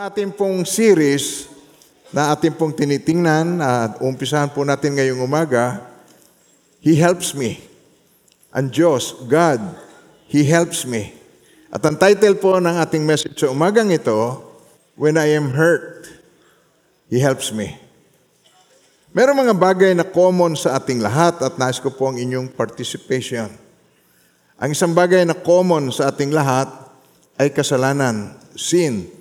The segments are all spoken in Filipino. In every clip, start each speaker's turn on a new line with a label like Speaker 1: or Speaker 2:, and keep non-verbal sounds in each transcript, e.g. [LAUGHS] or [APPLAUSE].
Speaker 1: ating pong series na ating pong tinitingnan at umpisahan po natin ngayong umaga, He helps me. Ang Diyos, God, He helps me. At ang title po ng ating message sa umagang ito, When I am hurt, He helps me. Meron mga bagay na common sa ating lahat at nais ko po ang inyong participation. Ang isang bagay na common sa ating lahat ay kasalanan, sin.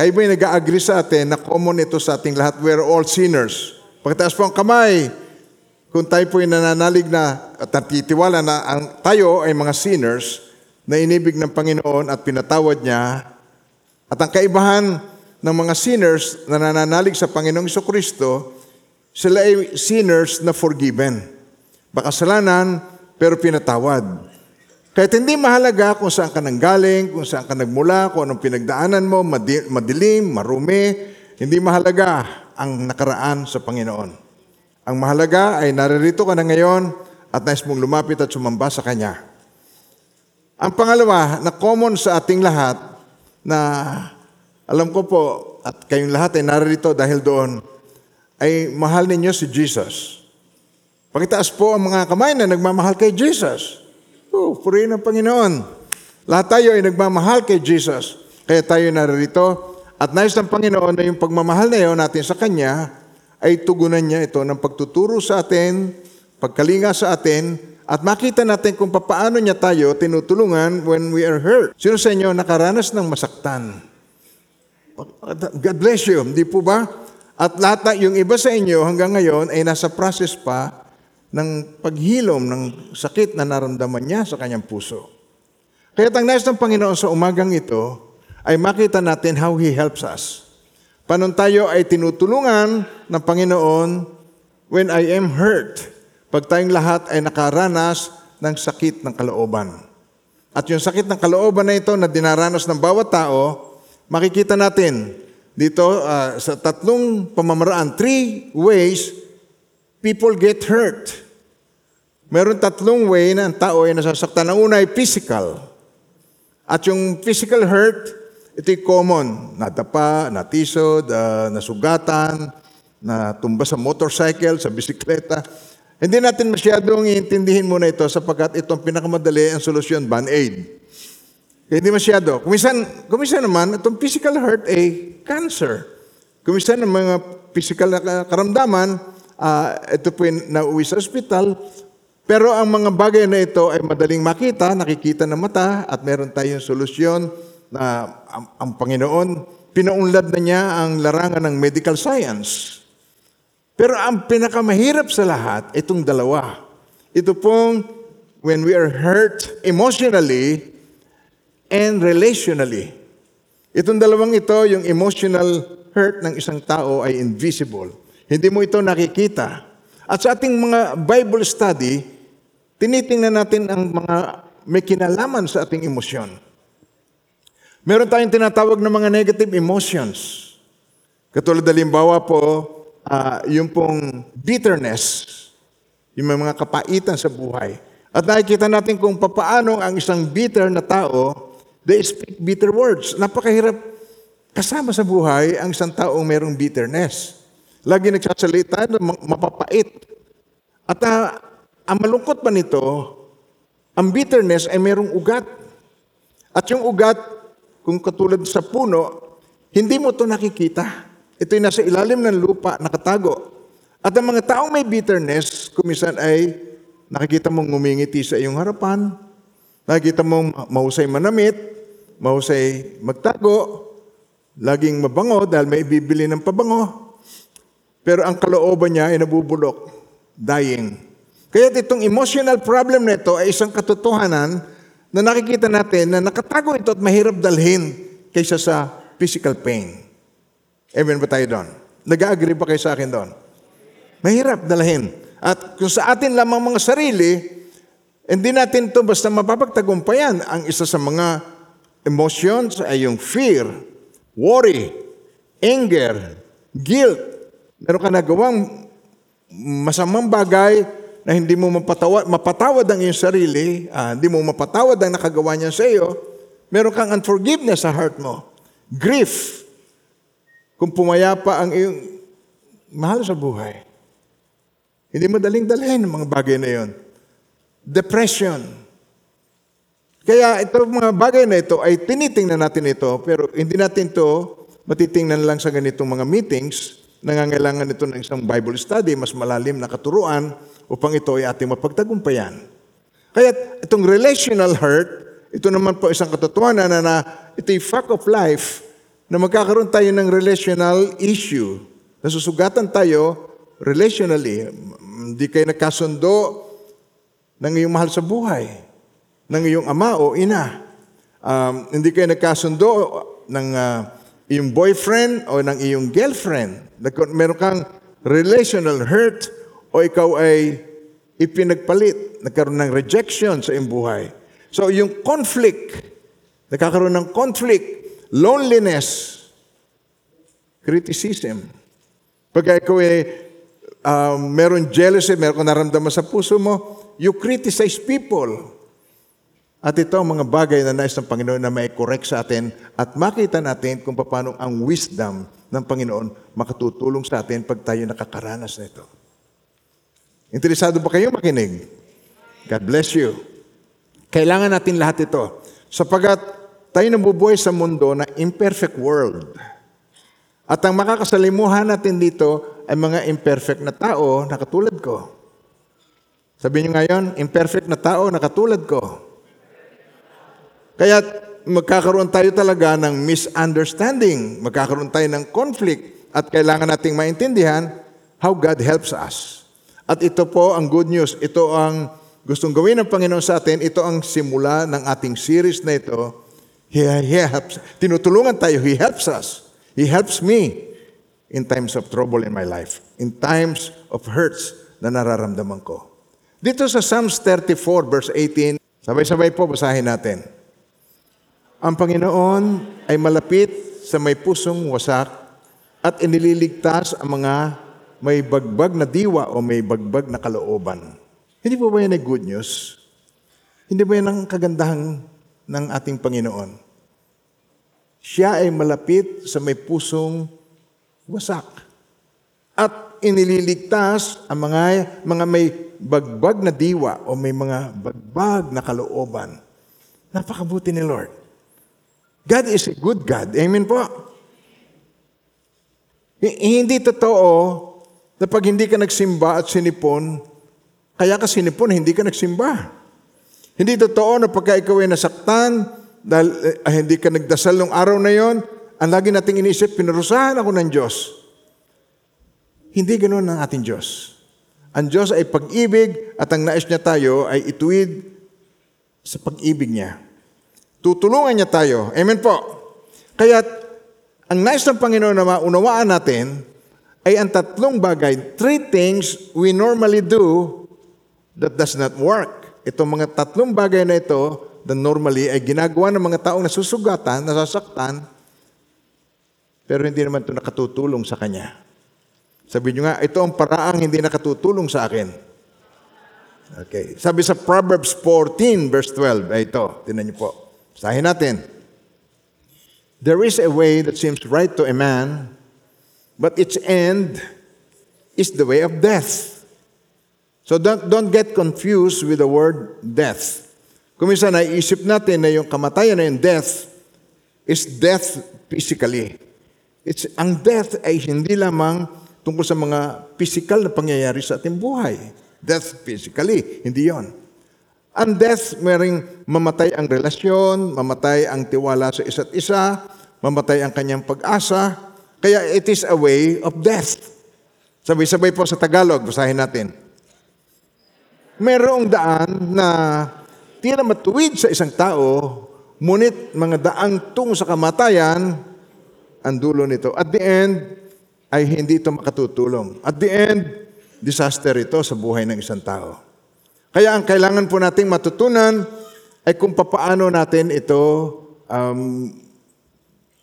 Speaker 1: Kayo ba'y nag-agree sa atin na common ito sa ating lahat? We're all sinners. Pagkataas po ang kamay, kung tayo po'y nananalig na at natitiwala na ang tayo ay mga sinners na inibig ng Panginoon at pinatawad niya, at ang kaibahan ng mga sinners na nananalig sa Panginoong Iso Kristo, sila ay sinners na forgiven. Makasalanan, pero pinatawad. Kahit hindi mahalaga kung saan ka nanggaling, kung saan ka nagmula, kung anong pinagdaanan mo, madilim, marumi, hindi mahalaga ang nakaraan sa Panginoon. Ang mahalaga ay naririto ka na ngayon at nais mong lumapit at sumamba sa Kanya. Ang pangalawa na common sa ating lahat na alam ko po at kayong lahat ay naririto dahil doon ay mahal ninyo si Jesus. Pakitaas po ang mga kamay na nagmamahal kay Jesus. Oh, purihin ang Panginoon. Lahat tayo ay nagmamahal kay Jesus. Kaya tayo naririto. At nais ng Panginoon na yung pagmamahal na yun natin sa Kanya ay tugunan niya ito ng pagtuturo sa atin, pagkalinga sa atin, at makita natin kung paano niya tayo tinutulungan when we are hurt. Sino sa inyo nakaranas ng masaktan? God bless you, hindi po ba? At lahat na, yung iba sa inyo hanggang ngayon ay nasa process pa ng paghilom ng sakit na naramdaman niya sa kanyang puso. Kaya ang nais ng Panginoon sa umagang ito ay makita natin how He helps us. Paano tayo ay tinutulungan ng Panginoon when I am hurt, pag tayong lahat ay nakaranas ng sakit ng kalooban. At yung sakit ng kalooban na ito na dinaranas ng bawat tao, makikita natin dito uh, sa tatlong pamamaraan, three ways people get hurt. Meron tatlong way na ang tao ay nasasaktan. Ang una ay physical. At yung physical hurt, ito'y common. Natapa, natisod, uh, nasugatan, natumba sa motorcycle, sa bisikleta. Hindi natin masyadong iintindihin muna ito sapagkat itong pinakamadali ang solusyon, band-aid. Hindi masyado. Kumisan, kumisan naman, itong physical hurt ay cancer. Kumisan ng mga physical na karamdaman, uh, ito po nauwi sa ospital. Pero ang mga bagay na ito ay madaling makita, nakikita ng mata, at meron tayong solusyon na ang, ang Panginoon, pinaunlad na niya ang larangan ng medical science. Pero ang pinakamahirap sa lahat, itong dalawa. Ito pong when we are hurt emotionally and relationally. Itong dalawang ito, yung emotional hurt ng isang tao ay invisible. Hindi mo ito nakikita. At sa ating mga Bible study, tinitingnan natin ang mga may kinalaman sa ating emosyon. Meron tayong tinatawag na mga negative emotions. Katulad halimbawa po, uh, yung pong bitterness, yung mga kapaitan sa buhay. At nakikita natin kung papaano ang isang bitter na tao, they speak bitter words. Napakahirap kasama sa buhay ang isang taong mayroong bitterness. Lagi nagsasalita na mapapait. At uh, ang malungkot pa nito, ang bitterness ay mayroong ugat. At yung ugat, kung katulad sa puno, hindi mo to nakikita. Ito'y nasa ilalim ng lupa, nakatago. At ang mga taong may bitterness, kumisan ay nakikita mong ngumingiti sa iyong harapan, nakikita mong mahusay manamit, mahusay magtago, laging mabango dahil may bibili ng pabango, pero ang kalooban niya ay nabubulok, dying. Kaya itong emotional problem na ito ay isang katotohanan na nakikita natin na nakatago ito at mahirap dalhin kaysa sa physical pain. Amen ba tayo doon? Nag-agree ba kayo sa akin doon? Mahirap dalhin. At kung sa atin lamang mga sarili, hindi natin ito basta mapapagtagumpayan. Ang isa sa mga emotions ay yung fear, worry, anger, guilt, meron ka nagawang masamang bagay na hindi mo mapatawad, mapatawad ang iyong sarili, uh, hindi mo mapatawad ang nakagawa niya sa iyo, meron kang unforgiveness sa heart mo. Grief, kung pumayapa ang iyong mahal sa buhay. Hindi madaling dalhin ang mga bagay na yon. Depression. Kaya ito mga bagay na ito ay tinitingnan natin ito, pero hindi natin ito matitingnan lang sa ganitong mga meetings. Nangangailangan ito ng isang Bible study, mas malalim na katuruan upang ito ay ating mapagtagumpayan. Kaya itong relational hurt, ito naman po isang katotohanan na, na ito yung fact of life na magkakaroon tayo ng relational issue. Nasusugatan tayo relationally. Hindi kayo nagkasundo ng iyong mahal sa buhay, ng iyong ama o ina. Um, hindi kayo nagkasundo ng uh, iyong boyfriend o ng iyong girlfriend. Meron kang relational hurt o ikaw ay ipinagpalit, nagkaroon ng rejection sa iyong buhay. So yung conflict, nagkakaroon ng conflict, loneliness, criticism. Pag ikaw ay um, meron jealousy, meron kang naramdaman sa puso mo, you criticize people. At ito ang mga bagay na nais ng Panginoon na may correct sa atin at makita natin kung paano ang wisdom ng Panginoon makatutulong sa atin pag tayo nakakaranas nito. Interesado ba kayo makinig? God bless you. Kailangan natin lahat ito. Sapagat tayo nabubuhay sa mundo na imperfect world. At ang makakasalimuhan natin dito ay mga imperfect na tao na katulad ko. Sabi niyo ngayon, imperfect na tao na katulad ko. Kaya magkakaroon tayo talaga ng misunderstanding, magkakaroon tayo ng conflict, at kailangan nating maintindihan how God helps us. At ito po ang good news, ito ang gustong gawin ng Panginoon sa atin, ito ang simula ng ating series na ito. He, he helps, tinutulungan tayo, He helps us. He helps me in times of trouble in my life, in times of hurts na nararamdaman ko. Dito sa Psalms 34 verse 18, sabay-sabay po basahin natin. Ang Panginoon ay malapit sa may pusong wasak at inililigtas ang mga may bagbag na diwa o may bagbag na kalooban. Hindi po ba yan ay good news? Hindi ba yan ang kagandahan ng ating Panginoon? Siya ay malapit sa may pusong wasak. At inililigtas ang mga, mga may bagbag na diwa o may mga bagbag na kalooban. Napakabuti ni Lord. God is a good God. Amen po. Hindi totoo na pag hindi ka nagsimba at sinipon, kaya ka sinipon, hindi ka nagsimba. Hindi totoo na pagka ikaw ay nasaktan, dahil eh, hindi ka nagdasal nung araw na yon, ang lagi nating inisip, pinarusahan ako ng Diyos. Hindi ganoon ang ating Diyos. Ang Diyos ay pag-ibig at ang nais niya tayo ay ituwid sa pag-ibig niya. Tutulungan niya tayo. Amen po. Kaya ang nais ng Panginoon na maunawaan natin ay ang tatlong bagay, three things we normally do that does not work. Itong mga tatlong bagay na ito, na normally ay ginagawa ng mga taong nasusugatan, nasasaktan, pero hindi naman ito nakatutulong sa kanya. Sabi nyo nga, ito ang paraang hindi nakatutulong sa akin. Okay. Sabi sa Proverbs 14, verse 12, ay ito, tinan niyo po. Sahin natin. There is a way that seems right to a man, but its end is the way of death. So don't, don't get confused with the word death. Kung minsan naiisip natin na yung kamatayan na yung death is death physically. It's, ang death ay hindi lamang tungkol sa mga physical na pangyayari sa ating buhay. Death physically, hindi yon. Death, maring mamatay ang relasyon, mamatay ang tiwala sa isa't isa, mamatay ang kanyang pag-asa. Kaya it is a way of death. Sabay-sabay po sa Tagalog, basahin natin mayroong daan na tila matuwid sa isang tao, ngunit mga daang tungo sa kamatayan, ang dulo nito. At the end, ay hindi ito makatutulong. At the end, disaster ito sa buhay ng isang tao. Kaya ang kailangan po nating matutunan ay kung papaano natin ito um,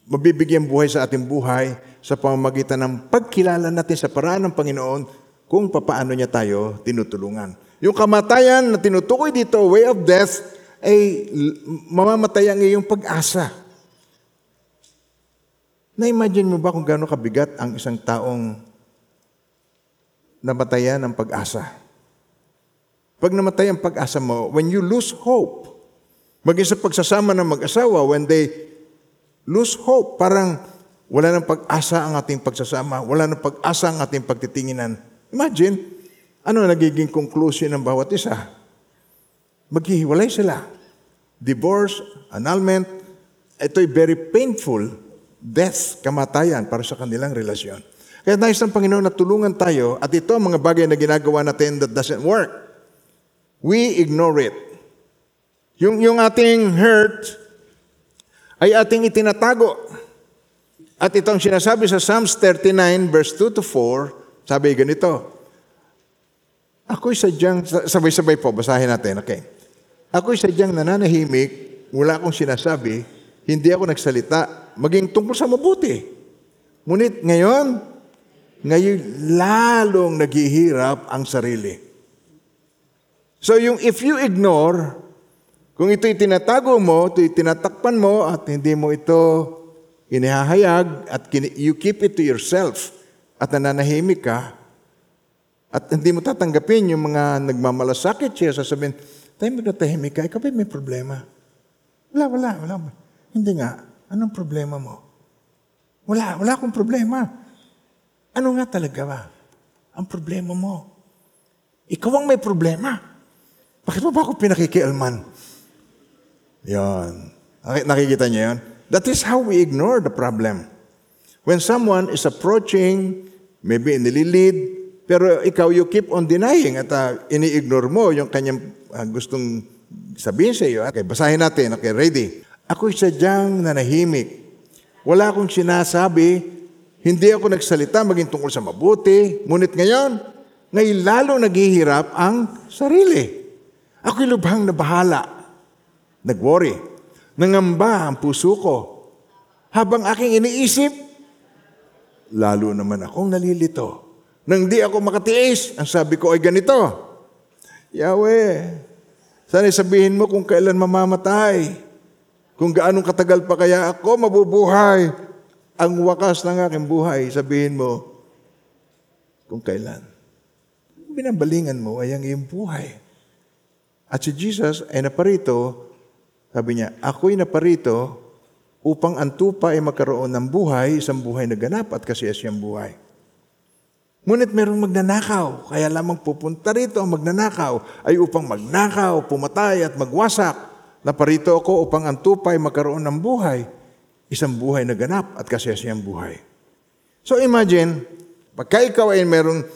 Speaker 1: mabibigyan buhay sa ating buhay sa pamamagitan ng pagkilala natin sa paraan ng Panginoon kung papaano niya tayo tinutulungan. Yung kamatayan na tinutukoy dito, way of death, ay mamamatay ang iyong pag-asa. Na-imagine mo ba kung gaano kabigat ang isang taong namatayan ng pag-asa? Pag namatay ang pag-asa mo, when you lose hope, maging sa pagsasama ng mag-asawa, when they lose hope, parang wala ng pag-asa ang ating pagsasama, wala ng pag-asa ang ating pagtitinginan. Imagine, ano nagiging conclusion ng bawat isa? Maghihiwalay sila. Divorce, annulment, ito'y very painful death, kamatayan para sa kanilang relasyon. Kaya nais ng Panginoon na tulungan tayo at ito ang mga bagay na ginagawa natin that doesn't work. We ignore it. Yung, yung ating hurt ay ating itinatago. At itong sinasabi sa Psalms 39 verse 2 to 4, sabi ganito, Ako'y sadyang, sabay-sabay po, basahin natin, okay. Ako'y sadyang nananahimik, wala akong sinasabi, hindi ako nagsalita, maging tungkol sa mabuti. Ngunit ngayon, ngayon lalong naghihirap ang sarili. So yung if you ignore, kung ito'y tinatago mo, ito'y tinatakpan mo at hindi mo ito inihahayag at you keep it to yourself at nananahimik ka at hindi mo tatanggapin yung mga nagmamalasakit siya, sasabihin, tayo mo natahimik ka, ikaw ba may problema? Wala, wala, wala. Hindi nga. Anong problema mo? Wala, wala akong problema. Ano nga talaga ba? Ang problema mo. Ikaw ang may problema. Bakit mo ba ako pinakikialman? Yan. Nakikita niyo yan? That is how we ignore the problem. When someone is approaching, maybe nililid, pero ikaw, you keep on denying at uh, ini-ignore mo yung kanyang uh, gustong sabihin sa iyo. Okay, basahin natin. Okay, ready? Ako'y sadyang nanahimik. Wala akong sinasabi, hindi ako nagsalita maging tungkol sa mabuti. Ngunit ngayon, ngayon lalo naghihirap ang sarili. Ako'y lubhang na bahala. Nag-worry. Nangamba ang puso ko. Habang aking iniisip, lalo naman akong nalilito. Nang di ako makatiis, ang sabi ko ay ganito, Yahweh, sana sabihin mo kung kailan mamamatay. Kung gaano katagal pa kaya ako mabubuhay, ang wakas ng aking buhay, sabihin mo, kung kailan. Binabalingan mo ay ang iyong buhay. At si Jesus ay naparito, sabi niya, ako'y naparito upang ang tupa ay magkaroon ng buhay, isang buhay na ganap at kasiyasiyang buhay. Ngunit merong magnanakaw, kaya lamang pupunta rito ang magnanakaw ay upang magnakaw, pumatay at magwasak. Naparito ako upang ang tupay magkaroon ng buhay, isang buhay na ganap at kasiyasiyang buhay. So imagine, pagka ikaw ay merong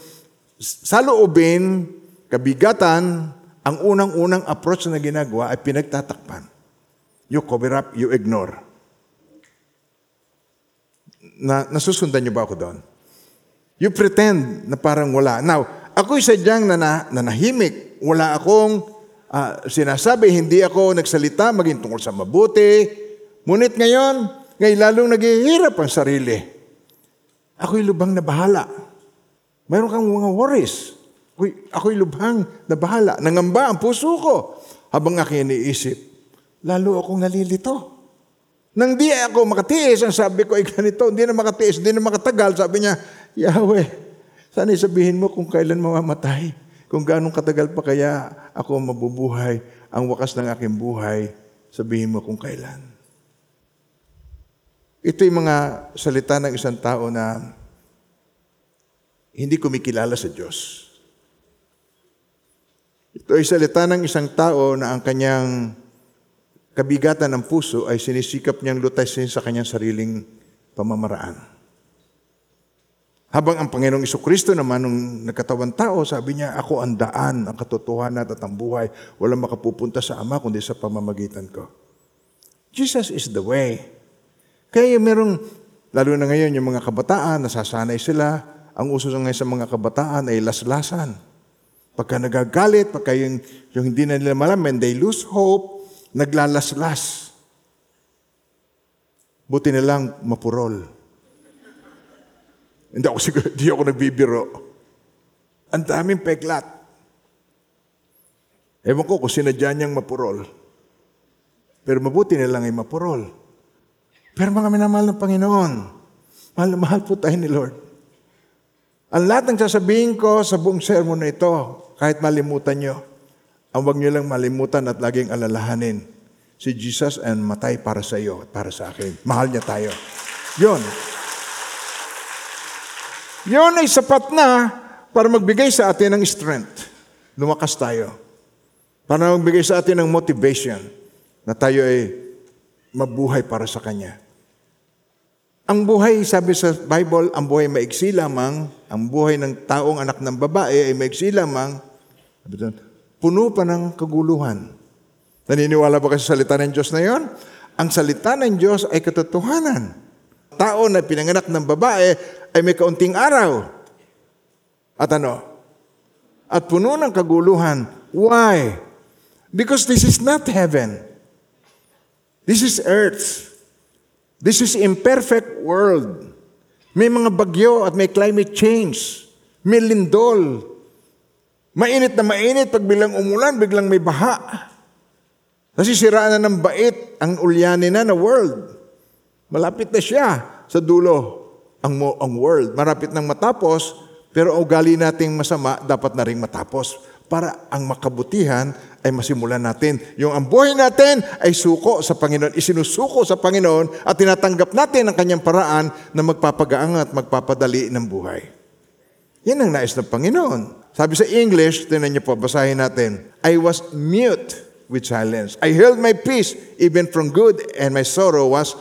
Speaker 1: saloobin, kabigatan, ang unang-unang approach na ginagawa ay pinagtatakpan. You cover up, you ignore. Na, nasusundan niyo ba ako doon? You pretend na parang wala. Now, ako'y sadyang nana, nanahimik. Wala akong uh, sinasabi, hindi ako nagsalita maging tungkol sa mabuti. Ngunit ngayon, ngayon lalong naghihirap ang sarili. Ako'y lubhang na bahala. Mayroon kang mga worries. Ako'y, ako'y lubhang na bahala. Nangamba ang puso ko habang aking iniisip. Lalo akong nalilito. Nang di ako makatiis, ang sabi ko ay ganito, hindi na makatiis, hindi na makatagal. Sabi niya, Yahweh, sana sabihin mo kung kailan mamamatay. Kung gaano katagal pa kaya ako mabubuhay, ang wakas ng aking buhay, sabihin mo kung kailan. Ito yung mga salita ng isang tao na hindi kumikilala sa Diyos. Ito ay salita ng isang tao na ang kanyang kabigatan ng puso ay sinisikap niyang lutasin sa kanyang sariling pamamaraan. Habang ang Panginoong Kristo naman, nung nagkatawan tao, sabi niya, ako ang daan, ang katotohanan at ang buhay. Walang makapupunta sa Ama kundi sa pamamagitan ko. Jesus is the way. Kaya merong, lalo na ngayon, yung mga kabataan, nasasanay sila. Ang uso ngayon sa mga kabataan ay laslasan. Pagka nagagalit, pagka yung, yung hindi na nila malaman, they lose hope, naglalaslas. Buti na lang mapurol. Hindi ako siguro, [LAUGHS] hindi ako nagbibiro. Ang daming peklat. Ewan ko kung sinadya niyang mapurol. Pero mabuti na lang ay mapurol. Pero mga minamahal ng Panginoon, Mahal na mahal po tayo ni Lord. Ang lahat ng sasabihin ko sa buong sermon na ito, kahit malimutan nyo, ang huwag nyo lang malimutan at laging alalahanin, si Jesus ang matay para sa iyo at para sa akin. Mahal niya tayo. Yun. Yun ay sapat na para magbigay sa atin ng strength. Lumakas tayo. Para magbigay sa atin ng motivation na tayo ay mabuhay para sa Kanya. Ang buhay, sabi sa Bible, ang buhay maiksi lamang, ang buhay ng taong anak ng babae ay maiksi lamang, puno pa ng kaguluhan. Naniniwala ba kayo sa salita ng Diyos na yon? Ang salita ng Diyos ay katotohanan. Tao na pinanganak ng babae ay may kaunting araw. At ano? At puno ng kaguluhan. Why? Because this is not heaven. This is earth. This is imperfect world. May mga bagyo at may climate change. May lindol. Mainit na mainit, pag bilang umulan, biglang may baha. Kasi siraan na ng bait ang ulyanin na na world. Malapit na siya sa dulo ang, ang world. Marapit nang matapos, pero ugali nating masama dapat na rin matapos para ang makabutihan ay masimulan natin. Yung ang buhay natin ay suko sa Panginoon, isinusuko sa Panginoon at tinatanggap natin ang kanyang paraan na magpapagaang at magpapadali ng buhay. Yan ang nais ng Panginoon. Sabi sa English, tinan niyo po, basahin natin, I was mute with silence. I held my peace even from good and my sorrow was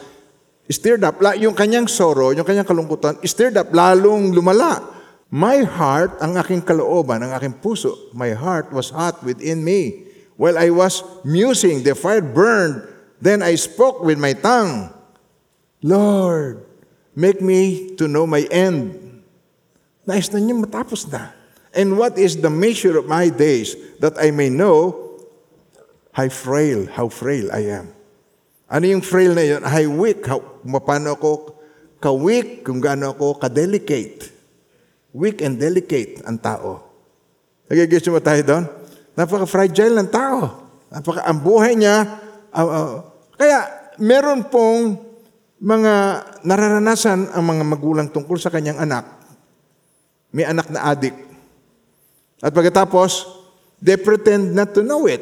Speaker 1: stirred up. Yung kanyang sorrow, yung kanyang kalungkutan, stirred up, lalong lumala. My heart, ang aking kalooban, ang aking puso, my heart was hot within me. While I was musing, the fire burned. Then I spoke with my tongue. Lord, make me to know my end. Nais na niya matapos na. And what is the measure of my days that I may know how frail, how frail I am. Ano yung frail na yun? How weak, how, paano ako ka-weak, kung gaano ako ka-delicate. Weak and delicate ang tao. Nagigis mo tayo doon? Napaka-fragile ng tao. Napaka, ang buhay niya, uh, uh, kaya meron pong mga nararanasan ang mga magulang tungkol sa kanyang anak. May anak na adik. At pagkatapos, they pretend not to know it.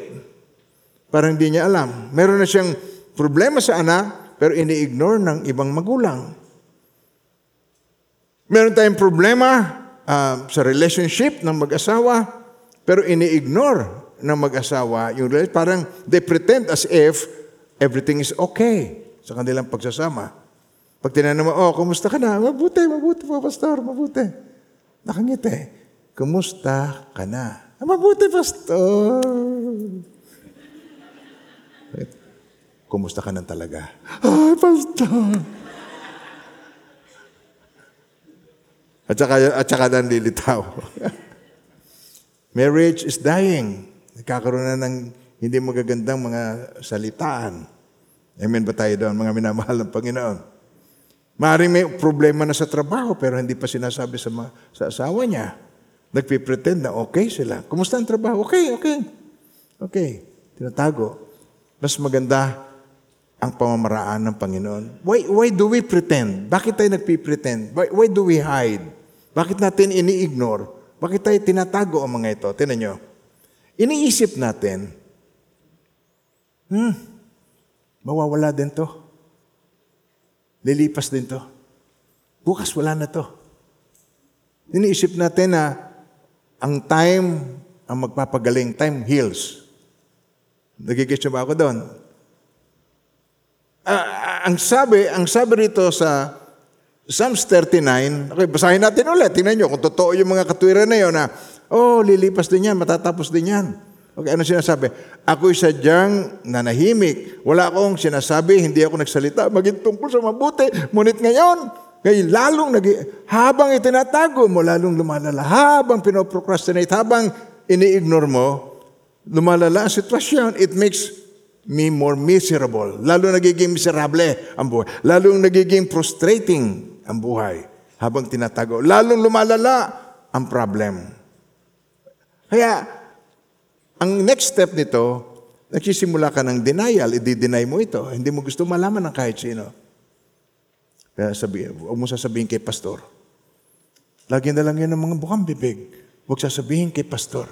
Speaker 1: Parang hindi niya alam. Meron na siyang problema sa anak, pero ini-ignore ng ibang magulang. Meron tayong problema uh, sa relationship ng mag-asawa, pero ini-ignore ng mag-asawa yung parang they pretend as if everything is okay sa kanilang pagsasama. Pag tinanong mo, oh, kumusta ka na? Mabuti, mabuti po, pastor, mabuti. Nakangiti. Kumusta ka na? Mabuti, pastor. Kumusta ka na talaga? Ay, pastor. At saka, at saka nanlilitaw. [LAUGHS] Marriage is dying. Nagkakaroon na ng hindi magagandang mga salitaan. Amen ba tayo doon, mga minamahal ng Panginoon? Maaaring may problema na sa trabaho pero hindi pa sinasabi sa, sa asawa niya. Nagpipretend na okay sila. Kumusta ang trabaho? Okay, okay. Okay. Tinatago. Mas maganda ang pamamaraan ng Panginoon. Why, why do we pretend? Bakit tayo nagpipretend? Why, why do we hide? Bakit natin ini-ignore? Bakit tayo tinatago ang mga ito? Tinan nyo. Iniisip natin, hmm, mawawala din to. Lilipas din to. Bukas wala na to. Iniisip natin na ang time ang magpapagaling. Time heals. Nagigit ba ako doon? Uh, ang sabi, ang sabi rito sa Psalms 39, okay, basahin natin ulit. Tingnan nyo kung totoo yung mga katwiran na yun na, oh, lilipas din yan, matatapos din yan. Okay, ano sinasabi? Ako'y sadyang nanahimik. Wala akong sinasabi, hindi ako nagsalita, maging tungkol sa mabuti. Ngunit ngayon, ngayon lalong nag habang itinatago mo, lalong lumalala. Habang pinoprocrastinate, habang ini-ignore mo, lumalala ang sitwasyon. It makes me more miserable. Lalo nagiging miserable ang buhay. Lalo nagiging frustrating ang buhay habang tinatago. Lalong lumalala ang problem. Kaya, ang next step nito, nagsisimula ka ng denial, i-deny mo ito. Hindi mo gusto malaman ng kahit sino. Kaya sabi, huwag mo sasabihin kay pastor. Lagi na lang yan ng mga bukang bibig. Huwag sasabihin kay pastor.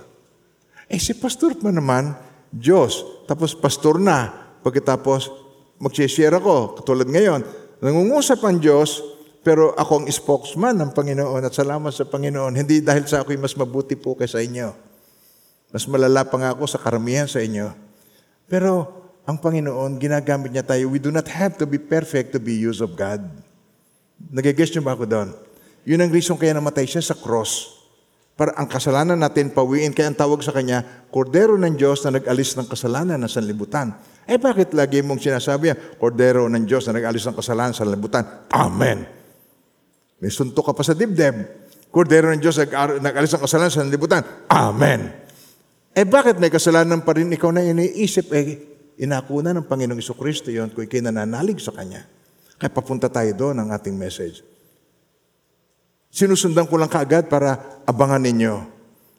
Speaker 1: Eh si pastor pa naman, Diyos. Tapos pastor na. Pagkatapos, mag-share ako. Katulad ngayon, nangungusap ang Diyos, pero ako ang spokesman ng Panginoon at salamat sa Panginoon. Hindi dahil sa ako'y mas mabuti po kaysa inyo. Mas malala pa nga ako sa karamihan sa inyo. Pero ang Panginoon, ginagamit niya tayo. We do not have to be perfect to be used of God. Nagigess niyo ba ako doon? Yun ang reason kaya namatay siya sa cross. Para ang kasalanan natin pawiin. Kaya ang tawag sa kanya, Kordero ng Diyos na nag-alis ng kasalanan ng sanlibutan. Eh bakit lagi mong sinasabi yan, Kordero ng Diyos na nag-alis ng kasalanan sa sanlibutan? Amen. May suntok ka pa sa dibdib. Kordero ng Diyos nag- nag-alis ng kasalanan sa sanlibutan. Amen. Eh bakit may kasalanan pa rin ikaw na iniisip? Eh, inakuna ng Panginoong Iso Kristo yun kung ikay nananalig sa Kanya. Kaya papunta tayo doon ang ating message. Sinusundan ko lang kaagad para abangan ninyo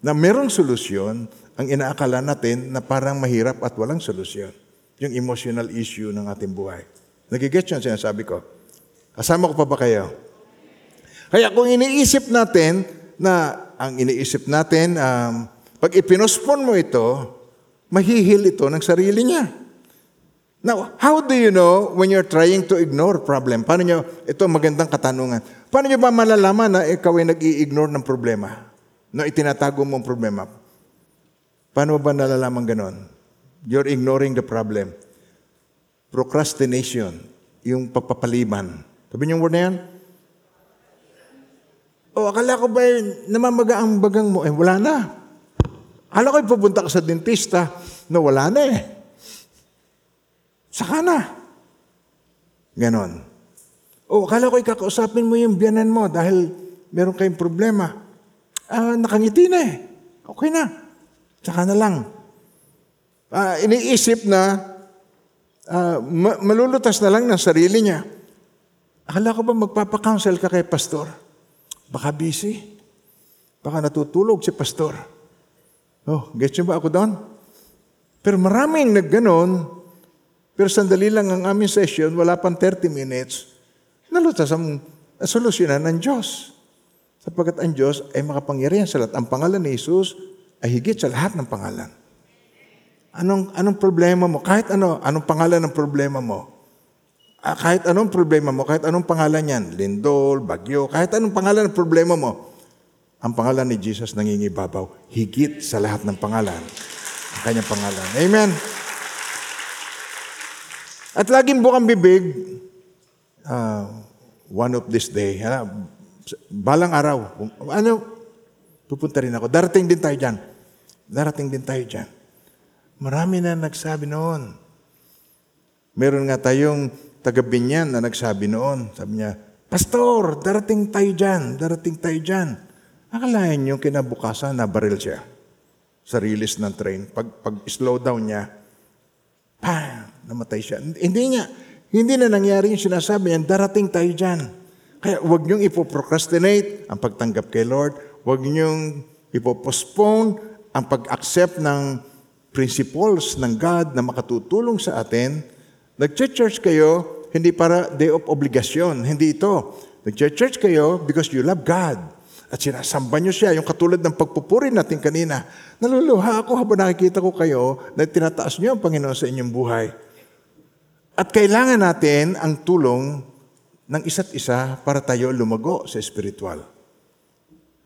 Speaker 1: na merong solusyon ang inaakala natin na parang mahirap at walang solusyon. Yung emotional issue ng ating buhay. Nagigets yun sinasabi ko. Kasama ko pa ba kayo? Kaya kung iniisip natin na ang iniisip natin, um, pag ipinospon mo ito, mahihil ito ng sarili niya. Now, how do you know when you're trying to ignore problem? Paano nyo, ito magandang katanungan. Paano nyo ba malalaman na ikaw ay nag-i-ignore ng problema? Na itinatago mong problema? Paano ba nalalaman ganon? You're ignoring the problem. Procrastination, yung pagpapaliban. Sabi niyo yung word na yan? O, akala ko ba eh, namamaga ang bagang mo? Eh, wala na. Akala ko pupunta ka sa dentista. No, wala na eh. Saka na. Ganon. O, akala ko ikakausapin mo yung biyanan mo dahil meron kayong problema. Ah, nakangiti na eh. Okay na. Saka na lang. Ah, iniisip na ma- malulutas na lang ng sarili niya. Akala ko ba magpapakounsel ka kay pastor? Baka busy. Baka natutulog si pastor. Oh, gets niyo ba ako doon? Pero maraming nagganon, pero sandali lang ang aming session, wala pang 30 minutes, nalutas ang solusyonan ng Diyos. Sapagkat ang Diyos ay makapangyarihan sa lahat. Ang pangalan ni Jesus ay higit sa lahat ng pangalan. Anong, anong problema mo? Kahit ano, anong pangalan ng problema mo? Ah, kahit anong problema mo, kahit anong pangalan yan, lindol, bagyo, kahit anong pangalan ng problema mo, ang pangalan ni Jesus nangingibabaw, higit sa lahat ng pangalan. Ang kanyang pangalan. Amen. At laging bukang bibig, uh, one of this day, ha, balang araw, ano, pupunta rin ako. Darating din tayo dyan. Darating din tayo dyan. Marami na nagsabi noon. Meron nga tayong taga-Binyan na nagsabi noon. Sabi niya, Pastor, darating tayo dyan, darating tayo dyan. Akalain niyo kinabukasan na baril siya sa release ng train. Pag, pag slow down niya, pa, namatay siya. Hindi niya, hindi na nangyari yung sinasabi niya, darating tayo dyan. Kaya huwag niyong ipoprocrastinate ang pagtanggap kay Lord. Huwag niyong ipopostpone ang pag-accept ng principles ng God na makatutulong sa atin. Nag-church kayo, hindi para day of obligasyon. Hindi ito. Nag-church kayo because you love God. At sinasamba niyo siya, yung katulad ng pagpupuri natin kanina. Naluluha ako habang nakikita ko kayo na tinataas niyo ang Panginoon sa inyong buhay. At kailangan natin ang tulong ng isa't isa para tayo lumago sa spiritual.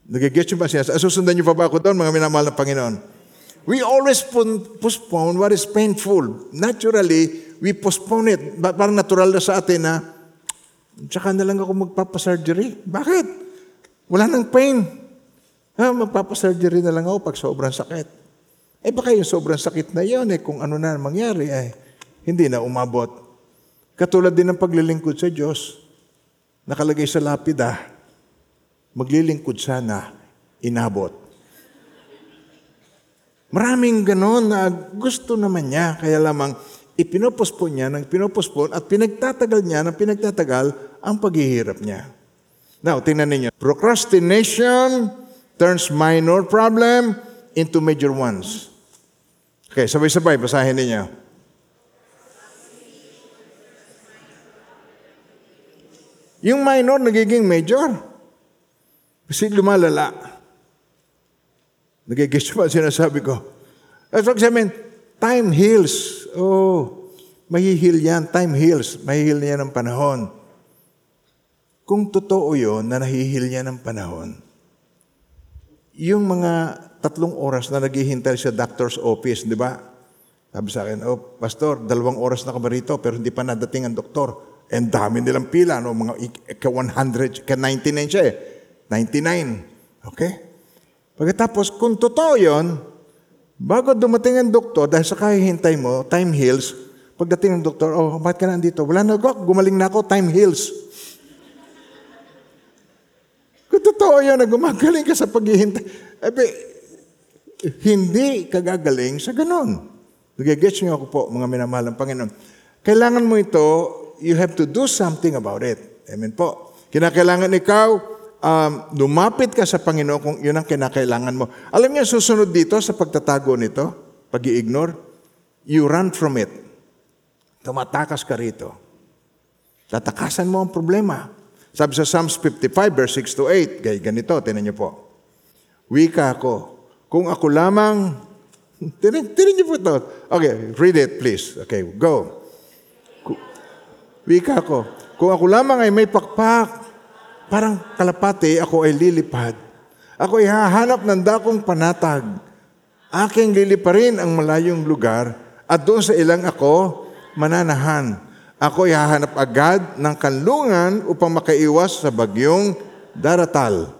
Speaker 1: Nagigets niyo ba siya? Susundan niyo pa ba ako doon, mga minamahal ng Panginoon? We always postpone what is painful. Naturally, we postpone it. Parang natural na sa atin na, tsaka na lang ako magpapasurgery. Bakit? Wala nang pain. Ha, magpapasurgery na lang ako pag sobrang sakit. Eh baka yung sobrang sakit na yun, eh, kung ano na mangyari, eh, hindi na umabot. Katulad din ng paglilingkod sa Diyos. Nakalagay sa lapida, maglilingkod sana, inabot. Maraming ganon na gusto naman niya, kaya lamang ipinopospon niya ng pinopospon at pinagtatagal niya ng pinagtatagal ang paghihirap niya. Now, tingnan ninyo. Procrastination turns minor problem into major ones. Okay, sabay-sabay, basahin ninyo. Yung minor nagiging major. Kasi lumalala. Nagigis ba sinasabi ko? As for example, time heals. Oh, mahihil yan. Time heals. Mahihil yan ng panahon. Kung totoo yon na nahihil yan ng panahon, yung mga tatlong oras na naghihintay sa doctor's office, di ba? Sabi sa akin, oh, pastor, dalawang oras na ka ba rito, pero hindi pa nadating ang doktor. And dami nilang pila, no? mga ka-100, ka-99 siya eh. 99. Okay? Pagkatapos, kung totoo yon, bago dumating ang doktor, dahil sa kahihintay mo, time heals, pagdating ng doktor, oh, bakit ka nandito? Wala na, gumaling na ako, time heals. Kung totoo yan na gumagaling ka sa paghihintay, ebe, hindi kagagaling sa ganon. Nagigets niyo ako po, mga minamahal ng Panginoon. Kailangan mo ito, you have to do something about it. Amen po. Kinakailangan ikaw, um, lumapit ka sa Panginoon kung yun ang kinakailangan mo. Alam niyo, susunod dito sa pagtatago nito, pag ignore you run from it. Tumatakas ka rito. Tatakasan mo ang problema. Sabi sa Psalms 55, verse 6 to 8, gay ganito, tinan niyo po. Wika ako, kung ako lamang, [LAUGHS] tinan, tinan niyo po ito. Okay, read it please. Okay, go. Wika ako, kung ako lamang ay may pakpak, parang kalapati, ako ay lilipad. Ako ay hahanap ng dakong panatag. Aking liliparin ang malayong lugar at doon sa ilang ako mananahan ako hahanap agad ng kanlungan upang makaiwas sa bagyong daratal.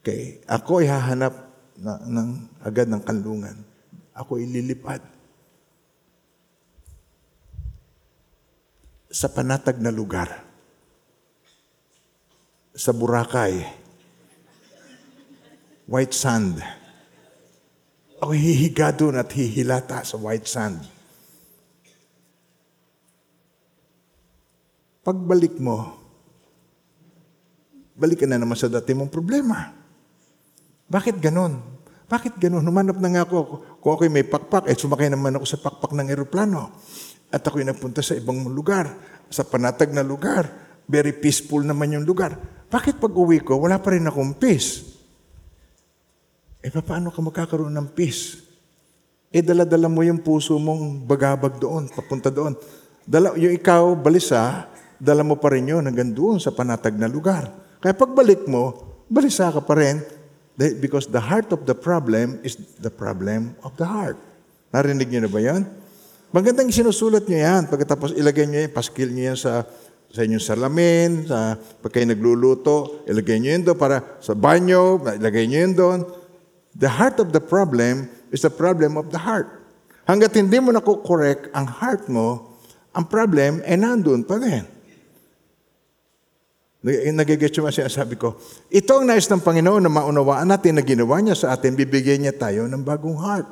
Speaker 1: Okay, ako ay hahanap na, ng, agad ng kanlungan. Ako ililipad. Sa panatag na lugar. Sa Boracay. White sand. Ako hihiga doon at hihilata sa white sand Pagbalik mo, balik ka na naman sa dati mong problema. Bakit ganon? Bakit ganon? Humanap na nga ako. Kung ako'y may pakpak, eh sumakay naman ako sa pakpak ng eroplano. At ako'y nagpunta sa ibang lugar, sa panatag na lugar. Very peaceful naman yung lugar. Bakit pag uwi ko, wala pa rin akong peace? Eh, paano ka magkakaroon ng peace? Eh, dala-dala mo yung puso mong bagabag doon, papunta doon. Dala, yung ikaw, balisa, dala mo pa rin yun hanggang doon sa panatag na lugar. Kaya pagbalik mo, balisa ka pa rin because the heart of the problem is the problem of the heart. Narinig niyo na ba yan? Magandang sinusulat niyo yan. Pagkatapos ilagay niyo yan, paskil niyo yan sa, sa inyong salamin, sa, pag nagluluto, ilagay niyo yan doon para sa banyo, ilagay niyo yan doon. The heart of the problem is the problem of the heart. Hanggat hindi mo nakukorek ang heart mo, ang problem ay nandun pa rin. Nagigets yung sinasabi ko. Ito ang nais ng Panginoon na maunawaan natin na ginawa niya sa atin, bibigyan niya tayo ng bagong heart.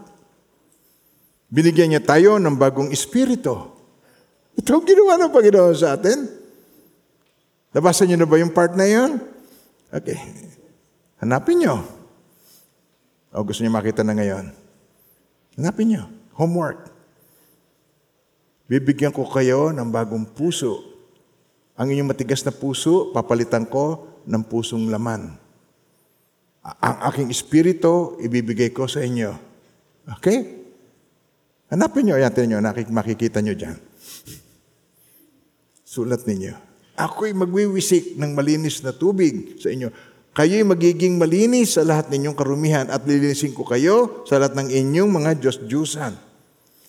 Speaker 1: Binigyan niya tayo ng bagong espiritu. Ito ang ginawa ng Panginoon sa atin. Nabasa niyo na ba yung part na yun? Okay. Hanapin niyo. O gusto niyo makita na ngayon? Hanapin niyo. Homework. Bibigyan ko kayo ng bagong puso ang inyong matigas na puso, papalitan ko ng pusong laman. Ang aking espiritu, ibibigay ko sa inyo. Okay? Hanapin nyo, ayan nyo, makikita nyo dyan. Sulat ninyo. Ako'y magwiwisik ng malinis na tubig sa inyo. Kayo'y magiging malinis sa lahat ninyong karumihan at lilinisin ko kayo sa lahat ng inyong mga Diyos-Diyusan.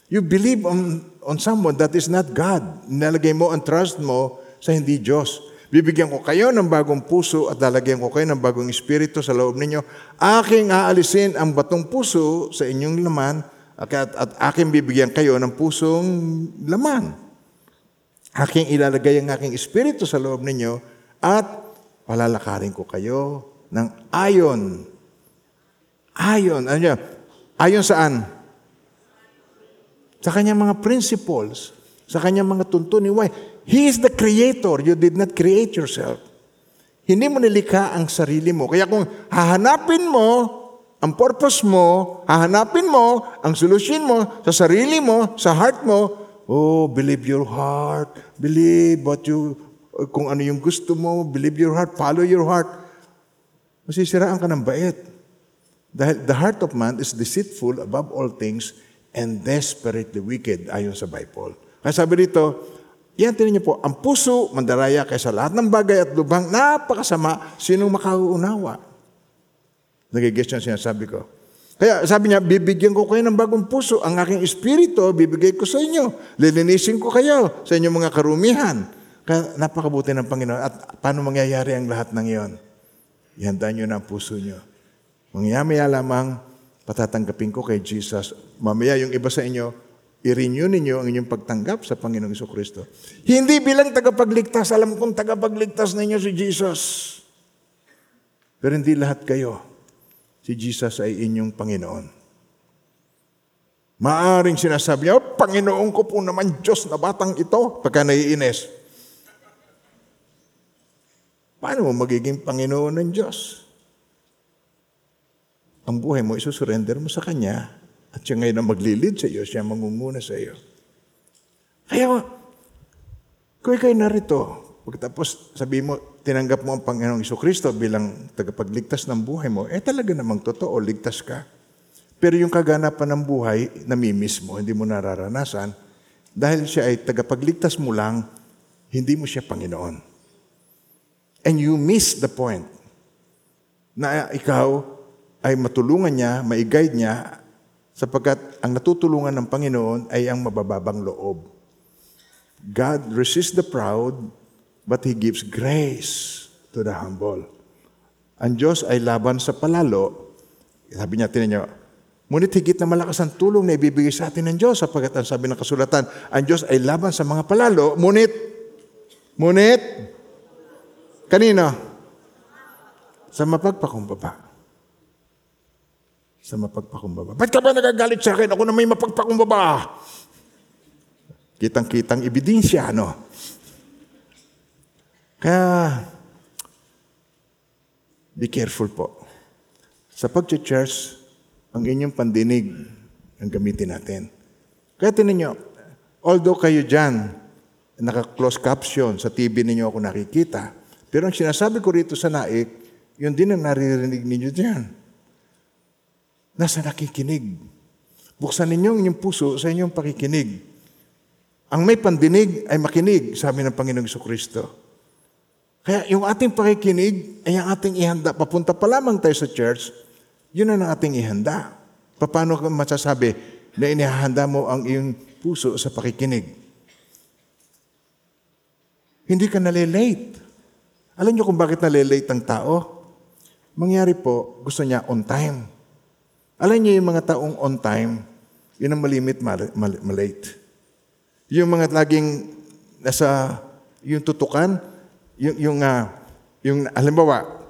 Speaker 1: You believe on, on someone that is not God. Nalagay mo ang trust mo sa hindi Diyos. Bibigyan ko kayo ng bagong puso at lalagyan ko kayo ng bagong espiritu sa loob ninyo. Aking aalisin ang batong puso sa inyong laman at, at aking bibigyan kayo ng pusong laman. Aking ilalagay ang aking espiritu sa loob ninyo at palalakarin ko kayo ng ayon. Ayon. Ano niya? Ayon saan? Sa kanyang mga principles, sa kanyang mga tuntunin. Why? He is the creator. You did not create yourself. Hindi mo nilikha ang sarili mo. Kaya kung hahanapin mo ang purpose mo, hahanapin mo ang solusyon mo sa sarili mo, sa heart mo, oh, believe your heart, believe what you kung ano yung gusto mo, believe your heart, follow your heart, masisiraan ka ng bait. Dahil the heart of man is deceitful above all things and desperately wicked, ayon sa Bible. Kaya sabi dito, yan, tinan niyo po, ang puso, mandaraya kaysa lahat ng bagay at lubhang, napakasama, sinong makauunawa? Nagigets yung sinasabi ko. Kaya sabi niya, bibigyan ko kayo ng bagong puso. Ang aking espiritu, bibigay ko sa inyo. Lilinisin ko kayo sa inyong mga karumihan. Kaya napakabuti ng Panginoon. At paano mangyayari ang lahat ng iyon? Ihandaan niyo na ang puso niyo. Mangyamaya lamang, patatanggapin ko kay Jesus. Mamaya yung iba sa inyo, i-renew ninyo ang inyong pagtanggap sa Panginoong Iso Kristo. Hindi bilang tagapagligtas. Alam kong tagapagligtas ninyo si Jesus. Pero hindi lahat kayo. Si Jesus ay inyong Panginoon. Maaring sinasabi niya, Panginoon ko po naman Diyos na batang ito, pagka naiinis. Paano mo magiging Panginoon ng Diyos? Ang buhay mo, isusurrender mo sa Kanya, at siya ngayon ang maglilid sa iyo, siya ang mangunguna sa iyo. Kaya, kung ikaw'y narito, pagkatapos sabi mo, tinanggap mo ang Panginoong Iso Kristo bilang tagapagligtas ng buhay mo, eh talaga namang totoo, ligtas ka. Pero yung kaganapan ng buhay, namimiss mo, hindi mo nararanasan, dahil siya ay tagapagligtas mo lang, hindi mo siya Panginoon. And you miss the point na ikaw ay matulungan niya, maiguide niya, sapagkat ang natutulungan ng Panginoon ay ang mabababang loob. God resists the proud, but He gives grace to the humble. Ang Diyos ay laban sa palalo. Sabi niya, tinan niyo, ngunit higit na malakas ang tulong na ibibigay sa atin ng Diyos, sapagkat ang sabi ng kasulatan, ang Diyos ay laban sa mga palalo, ngunit, ngunit, kanino? Sa mapagpakumbaba sa mapagpakumbaba. Ba't ka ba nagagalit sa akin? Ako na may mapagpakumbaba. Kitang-kitang ebidensya, no? Kaya, be careful po. Sa pag-church, ang inyong pandinig ang gamitin natin. Kaya tinan nyo, although kayo dyan, naka-close caption, sa TV ninyo ako nakikita, pero ang sinasabi ko rito sa naik, yun din ang naririnig ninyo dyan nasa nakikinig. Buksan ninyo ang inyong puso sa inyong pakikinig. Ang may pandinig ay makinig, sabi ng Panginoong Kristo. Kaya yung ating pakikinig ay ang ating ihanda. Papunta pa lamang tayo sa church, yun ang ating ihanda. Paano ka masasabi na inihahanda mo ang iyong puso sa pakikinig? Hindi ka nalilate. Alam niyo kung bakit nalilate ang tao? Mangyari po, gusto niya on time. Alam niyo yung mga taong on time, yun ang malimit, mal- mal- malate. Yung mga laging nasa, yung tutukan, yung, yung, uh, yung halimbawa,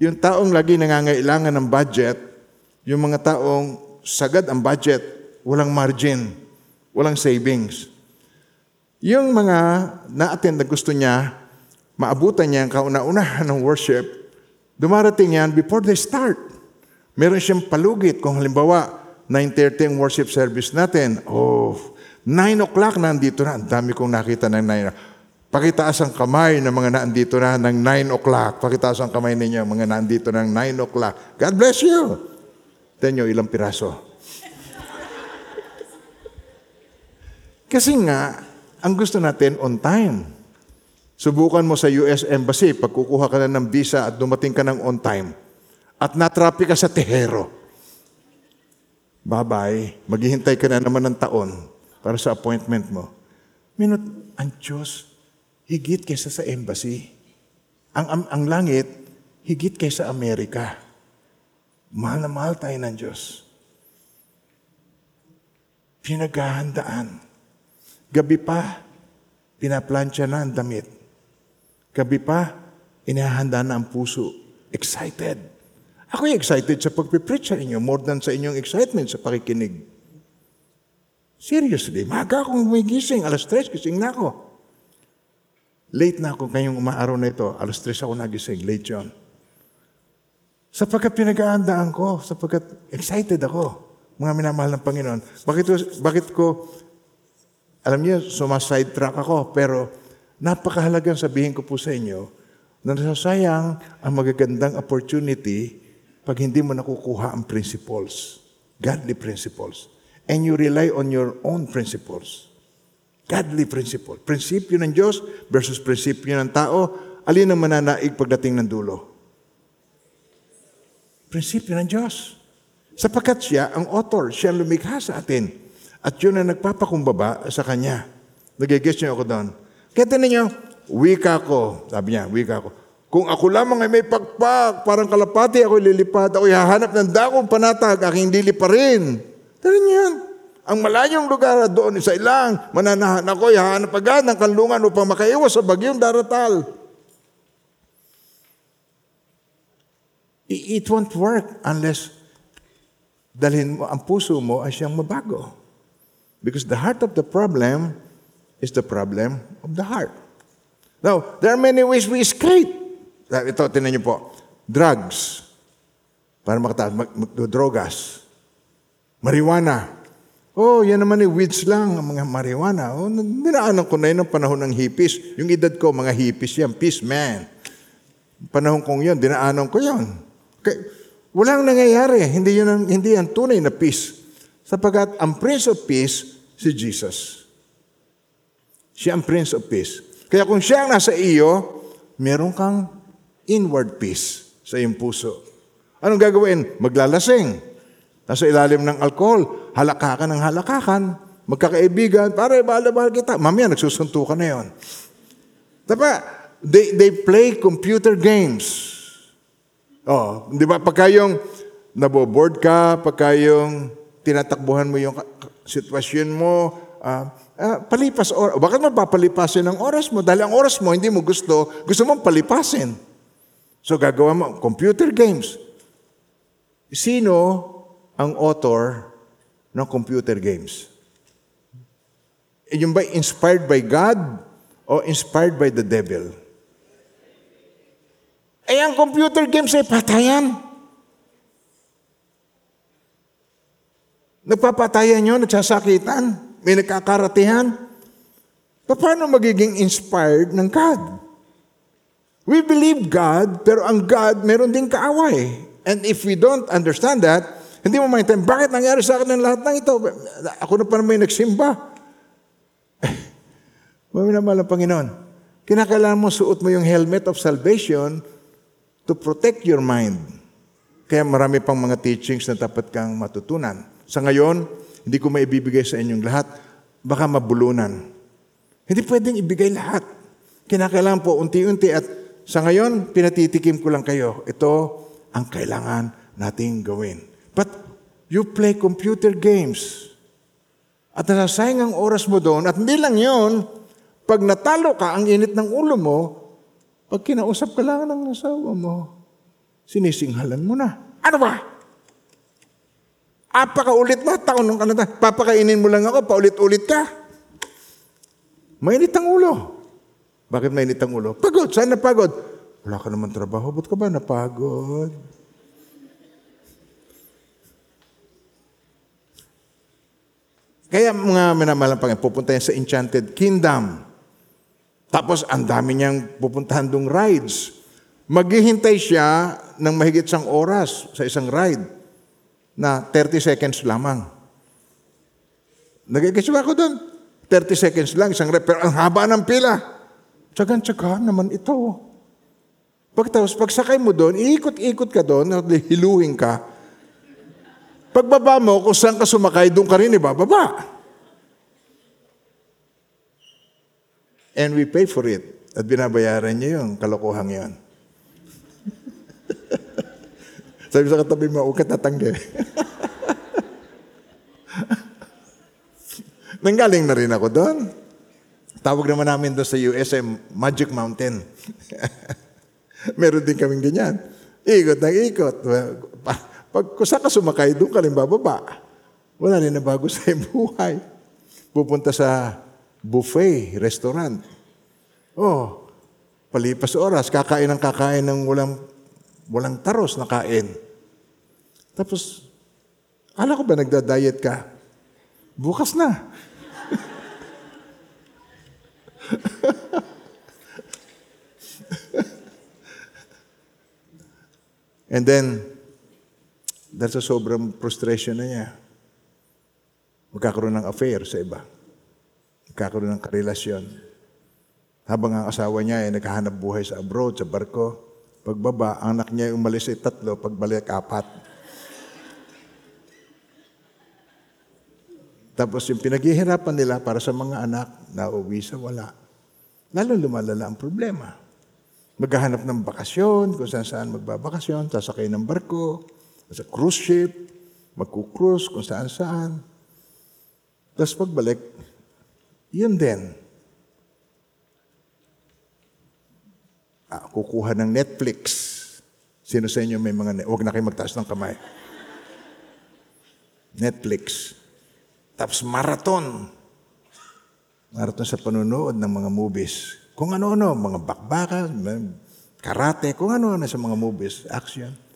Speaker 1: yung taong lagi nangangailangan ng budget, yung mga taong sagad ang budget, walang margin, walang savings. Yung mga na-attend na gusto niya, maabutan niya ang kauna-unahan ng worship, dumarating yan before they start. Meron siyang palugit. Kung halimbawa, 9.30 ang worship service natin. Oh, 9 o'clock na andito na. Ang dami kong nakita ng 9 Pakitaas ang kamay ng mga naandito na ng 9 o'clock. Pakitaas ang kamay ninyo, mga naandito ng 9 o'clock. God bless you. Tenyo, ilang piraso. Kasi nga, ang gusto natin on time. Subukan mo sa US Embassy, pag kukuha ka na ng visa at dumating ka ng on time at natrapi ka sa tehero. Bye-bye. Maghihintay ka na naman ng taon para sa appointment mo. Minut, ang Diyos, higit kaysa sa embassy. Ang, ang, ang langit, higit kaysa Amerika. Mahal na mahal tayo ng Diyos. Pinaghahandaan. Gabi pa, pinaplansya na ang damit. Gabi pa, inahanda na ang puso. Excited. Ako'y excited sa pagpipreach sa inyo more than sa inyong excitement sa pakikinig. Seriously, maga akong gumigising. Alas tres, gising na ako. Late na ako ngayong umaaraw na ito. Alas tres ako nagising. Late yun. Sapagkat pinag-aandaan ko, sapagkat excited ako, mga minamahal ng Panginoon. Bakit, bakit ko, alam niyo, sumaside track ako, pero napakahalagang sabihin ko po sa inyo na nasasayang ang magagandang opportunity pag hindi mo nakukuha ang principles, godly principles. And you rely on your own principles. Godly principle. Prinsipyo ng Diyos versus prinsipyo ng tao. Alin ang mananaig pagdating ng dulo? Prinsipyo ng Diyos. Sapagkat siya ang author, siya ang lumikha sa atin. At yun ang nagpapakumbaba sa Kanya. Nagigis niyo ako doon. Tinan niyo, wika ko. Sabi niya, wika ko. Kung ako lamang ay may pagpak, parang kalapati, ako lilipad, ako hahanap ng dakong panatag, aking liliparin. Tinan niyo yan. Ang malayong lugar doon sa ilang, mananahan ako, hahanap agad ng kanlungan upang makaiwas sa bagyong daratal. It won't work unless dalhin mo ang puso mo ay siyang mabago. Because the heart of the problem is the problem of the heart. Now, there are many ways we escape. Ito, tinan niyo po. Drugs. Para makataas, mag, drogas. Marijuana. Oh, yan naman eh, weeds lang, ang mga marijuana. Oh, dinaanan ko na yun ng panahon ng hippies. Yung edad ko, mga hippies yan, peace man. Panahon kong yun, dinaanan ko yun. Okay. Walang nangyayari. Hindi, yun ang, hindi yan tunay na peace. Sapagat ang Prince of Peace, si Jesus. Siya ang Prince of Peace. Kaya kung siya ang nasa iyo, meron kang inward peace sa iyong puso. Anong gagawin? Maglalasing. Nasa ilalim ng alcohol, halakakan ng halakakan, magkakaibigan, pare, bahal-bahal kita. Mamaya, nagsusunto ka na yon. Diba? They, they play computer games. Oh, di ba? Pagka yung naboboard ka, pagka yung tinatakbuhan mo yung sitwasyon mo, uh, uh, palipas oras. Bakit mo papalipasin ang oras mo? Dahil ang oras mo, hindi mo gusto, gusto mong palipasin. So gagawa mo, computer games. Sino ang author ng computer games? Yung ba inspired by God o inspired by the devil? Eh, ang computer games ay patayan. Nagpapatayan nyo, nagsasakitan, may nagkakaratihan. Paano magiging inspired ng God? We believe God, pero ang God meron din kaaway. And if we don't understand that, hindi mo maintindihan, bakit nangyari sa akin ng lahat ng ito? Ako na pa naman nagsimba. [LAUGHS] Maminamahal ang Panginoon. Kinakailangan mo suot mo yung helmet of salvation to protect your mind. Kaya marami pang mga teachings na dapat kang matutunan. Sa ngayon, hindi ko maibibigay sa inyong lahat. Baka mabulunan. Hindi pwedeng ibigay lahat. Kinakailangan po unti-unti at sa ngayon, pinatitikim ko lang kayo. Ito ang kailangan nating gawin. But you play computer games. At nasasayang ang oras mo doon. At hindi lang yon pag natalo ka, ang init ng ulo mo, pag kinausap ka lang ng asawa mo, sinisinghalan mo na. Ano ba? Apakaulit mo, taon ng kanata. Papakainin mo lang ako, paulit-ulit ka. Mainit ang ulo. Bakit mainit ang ulo? Pagod. Saan napagod? Wala ka naman trabaho. Ba't ka ba napagod? Kaya mga minamalang Panginoon, pupunta yan sa Enchanted Kingdom. Tapos ang dami niyang pupuntahan dong rides. Maghihintay siya ng mahigit sang oras sa isang ride na 30 seconds lamang. Nagigis ako doon. 30 seconds lang, isang ride. Pero ang haba ng pila. Tsagan-tsaga naman ito. Pagtapos, pagsakay mo doon, iikot-ikot ka doon, hiluhin ka, Pagbaba mo, kung saan ka sumakay, doon ka rin ibababa. And we pay for it. At binabayaran niya yung kalokohang yon. [LAUGHS] Sabi sa katabi mo, huwag ka tatanggi. [LAUGHS] Nanggaling na rin ako doon. Tawag naman namin doon sa USM, Magic Mountain. [LAUGHS] Meron din kaming ganyan. Ikot ng ikot. Pag kung saan ka sumakay, doon ka rin. Wala rin na bago [LAUGHS] sa buhay. Pupunta sa buffet, restaurant. Oh, palipas oras, kakain ng kakain ng walang, walang taros na kain. Tapos, ala ko ba nagda-diet ka? Bukas na. [LAUGHS] And then, dahil sa sobrang frustration na niya, magkakaroon ng affair sa iba. Magkakaroon ng karelasyon. Habang ang asawa niya ay naghahanap buhay sa abroad, sa barko, pagbaba, ang anak niya ay umalis ay tatlo, pagbalik apat. Tapos yung pinaghihirapan nila para sa mga anak, nauwi sa wala. Lalo lumalala ang problema. Maghahanap ng bakasyon, kung saan saan magbabakasyon, sasakay ng barko, sa cruise ship, magkukrus, kung saan saan. Tapos pagbalik, yun din. Ah, kukuha ng Netflix. Sino sa inyo may mga, huwag na kayo magtaas ng kamay. Netflix. Tapos marathon. Marathon sa panunood ng mga movies. Kung ano-ano, mga bakbakan, karate, kung ano-ano sa mga movies, action.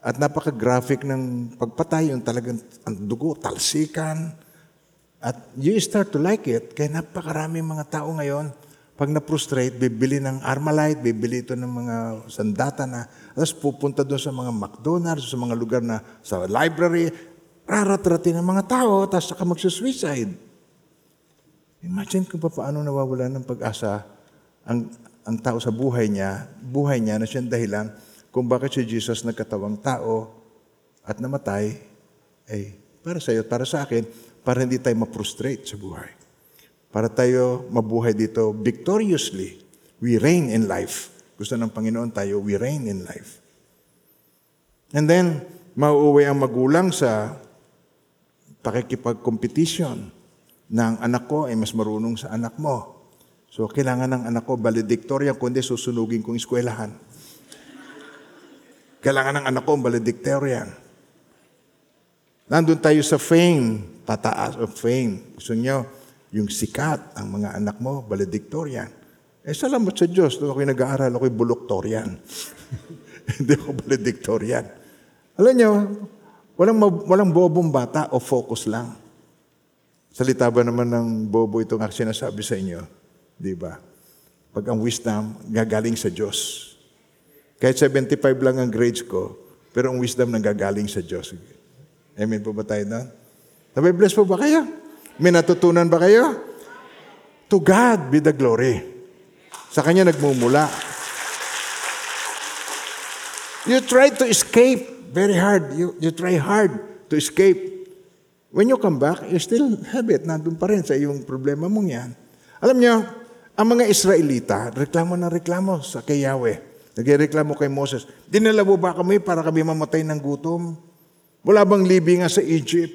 Speaker 1: At napaka-graphic ng pagpatay, yung talagang ang dugo, talsikan. At you start to like it, kaya napakaraming mga tao ngayon, pag na-frustrate, bibili ng Armalite, bibili ito ng mga sandata na, tapos pupunta doon sa mga McDonald's, sa mga lugar na, sa library, raratratin ng mga tao, tapos saka magsusuicide. Imagine kung paano nawawala ng pag-asa ang, ang tao sa buhay niya, buhay niya na siyang dahilan kung bakit si Jesus nagkatawang tao at namatay, ay para sa iyo, para sa akin, para hindi tayo ma-frustrate sa buhay. Para tayo mabuhay dito victoriously. We reign in life. Gusto ng Panginoon tayo, we reign in life. And then, mauuwi ang magulang sa pakikipag-competition na anak ko ay mas marunong sa anak mo. So, kailangan ng anak ko valedictorian, kundi susunugin kong eskwelahan. Kailangan ng anak ko valedictorian. Nandun tayo sa fame, tataas of fame. Gusto nyo, yung sikat, ang mga anak mo, valedictorian. Eh, salamat sa Diyos. Doon ako'y nag-aaral, ako'y buloktorian. [LAUGHS] Hindi ako valedictorian. Alam nyo, walang, walang bobong bata o focus lang. Salita ba naman ng bobo itong sinasabi sa inyo? Di ba? Pag ang wisdom, gagaling sa Diyos. Kahit 75 lang ang grades ko, pero ang wisdom nanggagaling sa Diyos. Amen po ba tayo doon? Sabi, bless po ba kayo? May natutunan ba kayo? To God be the glory. Sa Kanya nagmumula. You try to escape very hard. You, you try hard to escape. When you come back, you still have it. Nandun pa rin sa iyong problema mong yan. Alam niyo, ang mga Israelita, reklamo na reklamo sa kay Yahweh. Nagreklamo kay Moses, dinala mo ba kami para kami mamatay ng gutom? Wala bang libingan sa Egypt?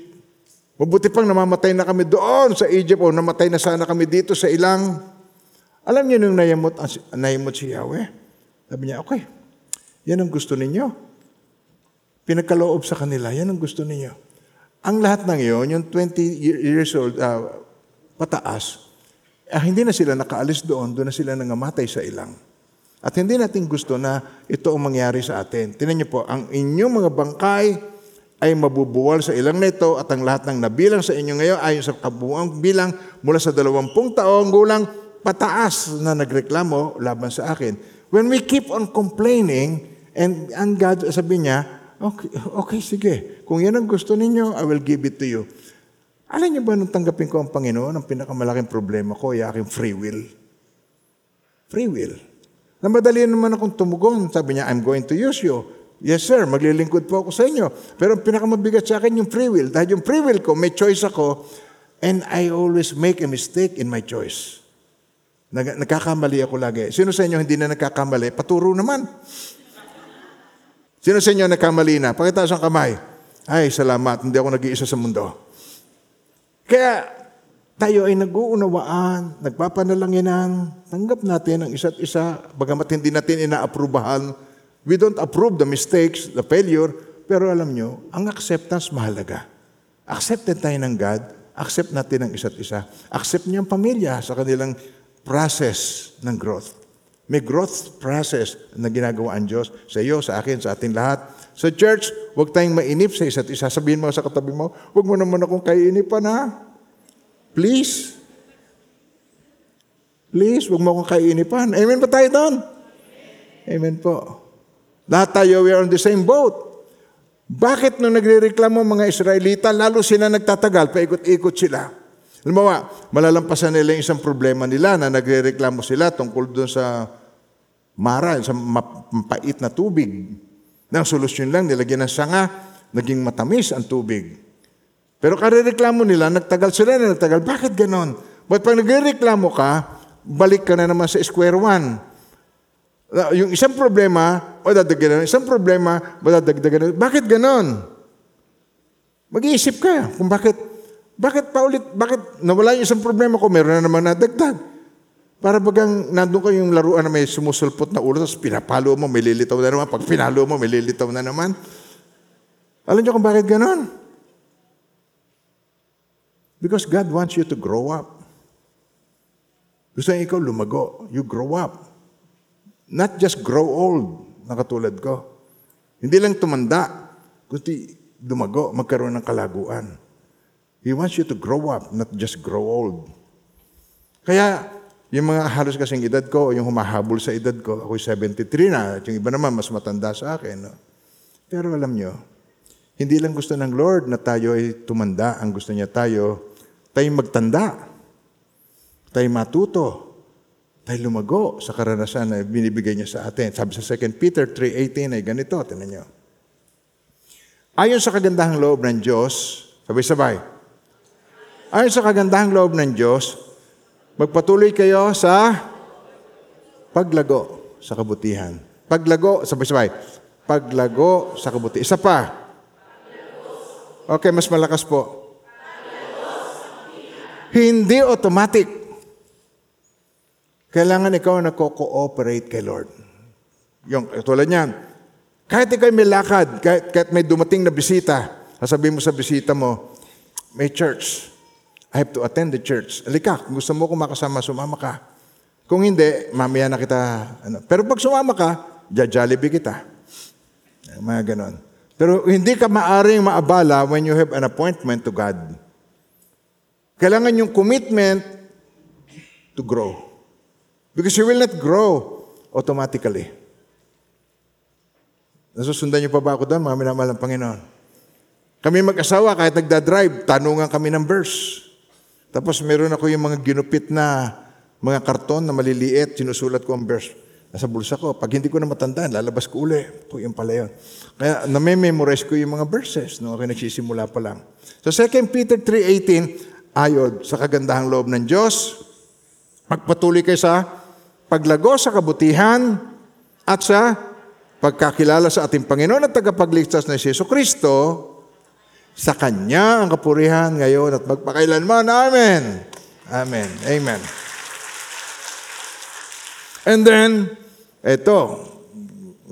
Speaker 1: Mabuti pang namamatay na kami doon sa Egypt o namatay na sana kami dito sa ilang. Alam niyo nung nayamot, nayamot si Yahweh? Sabi niya, okay, yan ang gusto ninyo. Pinagkaloob sa kanila, yan ang gusto ninyo. Ang lahat ng iyon, yung 20 years old, uh, pataas, eh, hindi na sila nakaalis doon, doon na sila nangamatay sa ilang. At hindi natin gusto na ito ang mangyari sa atin. Tinan niyo po, ang inyong mga bangkay ay mabubuwal sa ilang nito at ang lahat ng nabilang sa inyo ngayon ayon sa kabuuang bilang mula sa dalawampung taong gulang pataas na nagreklamo laban sa akin. When we keep on complaining, and ang God, sabi niya, okay, okay, sige. Kung yan ang gusto ninyo, I will give it to you. Alam niyo ba nung tanggapin ko ang Panginoon, ang pinakamalaking problema ko ay aking free will. Free will. Na madali naman akong tumugon. Sabi niya, I'm going to use you. Yes, sir, maglilingkod po ako sa inyo. Pero ang pinakamabigat sa akin yung free will. Dahil yung free will ko, may choice ako, and I always make a mistake in my choice. Nag- nagkakamali ako lagi. Sino sa inyo hindi na nagkakamali? Paturo naman. Sino sa inyo nagkamali na? Pakitaas ang kamay. Ay, salamat. Hindi ako nag-iisa sa mundo. Kaya, tayo ay nag-uunawaan, nagpapanalanginan, tanggap natin ang isa't isa, bagamat hindi natin inaaprubahan. We don't approve the mistakes, the failure, pero alam nyo, ang acceptance mahalaga. Accepted tayo ng God, accept natin ang isa't isa. Accept niyo ang pamilya sa kanilang process ng growth. May growth process na ginagawa ang Diyos sa iyo, sa akin, sa ating lahat. Sa church, huwag tayong mainip sa isa't isa. Sabihin mo sa katabi mo, huwag mo naman akong kainipan ha. Please. Please, huwag mo akong kainipan. Amen ba tayo doon? Amen po. Lahat tayo, we are on the same boat. Bakit nung nagre-reklamo mga Israelita, lalo sila nagtatagal, paikot-ikot sila? Halimbawa, malalampasan nila yung isang problema nila na nagre-reklamo sila tungkol doon sa mara, sa mapait na tubig. Nang solusyon lang, nilagyan ng sanga, naging matamis ang tubig. Pero kare-reklamo nila, nagtagal sila na nagtagal. Bakit ganon? But pag nagre-reklamo ka, balik ka na naman sa square one. Yung isang problema, madadagdagan ng isang problema, madadagdagan ng... Bakit ganon? Mag-iisip ka kung bakit, bakit pa ulit, bakit nawala yung isang problema ko, meron na naman nadagdag. Para bagang nandun ka yung laruan na may sumusulpot na ulo, tapos pinapalo mo, may lilitaw na naman. Pag pinalo mo, may lilitaw na naman. Alam niyo kung bakit ganon? Because God wants you to grow up. Gusto niya ikaw lumago. You grow up. Not just grow old, na katulad ko. Hindi lang tumanda, kundi lumago, magkaroon ng kalaguan. He wants you to grow up, not just grow old. Kaya, yung mga halos kasing edad ko, yung humahabol sa edad ko, ako'y 73 na, at yung iba naman mas matanda sa akin. No? Pero alam nyo, hindi lang gusto ng Lord na tayo ay tumanda, ang gusto niya tayo, tayo magtanda, tayo matuto, tayo lumago sa karanasan na binibigay niya sa atin. Sabi sa 2 Peter 3.18 ay ganito, tinan niyo. Ayon sa kagandahang loob ng Diyos, sabay-sabay, ayon sa kagandahang loob ng Diyos, magpatuloy kayo sa paglago sa kabutihan. Paglago, sabay-sabay, paglago sa kabutihan. Isa pa. Okay, mas malakas po. Hindi automatic. Kailangan ikaw na co-cooperate kay Lord. Yung, tulad niyan, kahit ikaw may lakad, kahit, kahit may dumating na bisita, sasabihin mo sa bisita mo, may church. I have to attend the church. Alika, gusto mo kung makasama, sumama ka. Kung hindi, mamaya na kita. Ano. Pero pag sumama ka, jajalibee kita. Mga ganon. Pero hindi ka maaring maabala when you have an appointment to God. Kailangan yung commitment to grow. Because you will not grow automatically. Nasusundan niyo pa ba ako doon, mga minamahal ng Panginoon? Kami mag-asawa, kahit nagda-drive, tanungan kami ng verse. Tapos meron ako yung mga ginupit na mga karton na maliliit, sinusulat ko ang verse. Nasa bulsa ko. Pag hindi ko na matandaan, lalabas ko uli. Po, yung pala yun. Kaya nami-memorize ko yung mga verses nung ako nagsisimula pa lang. So 2 Peter 3.18, ayod sa kagandahang loob ng Diyos, magpatuloy kayo sa paglago sa kabutihan at sa pagkakilala sa ating Panginoon at tagapagligtas na si Yeso Kristo, sa Kanya ang kapurihan ngayon at magpakailanman. Amen. Amen. Amen. And then, ito,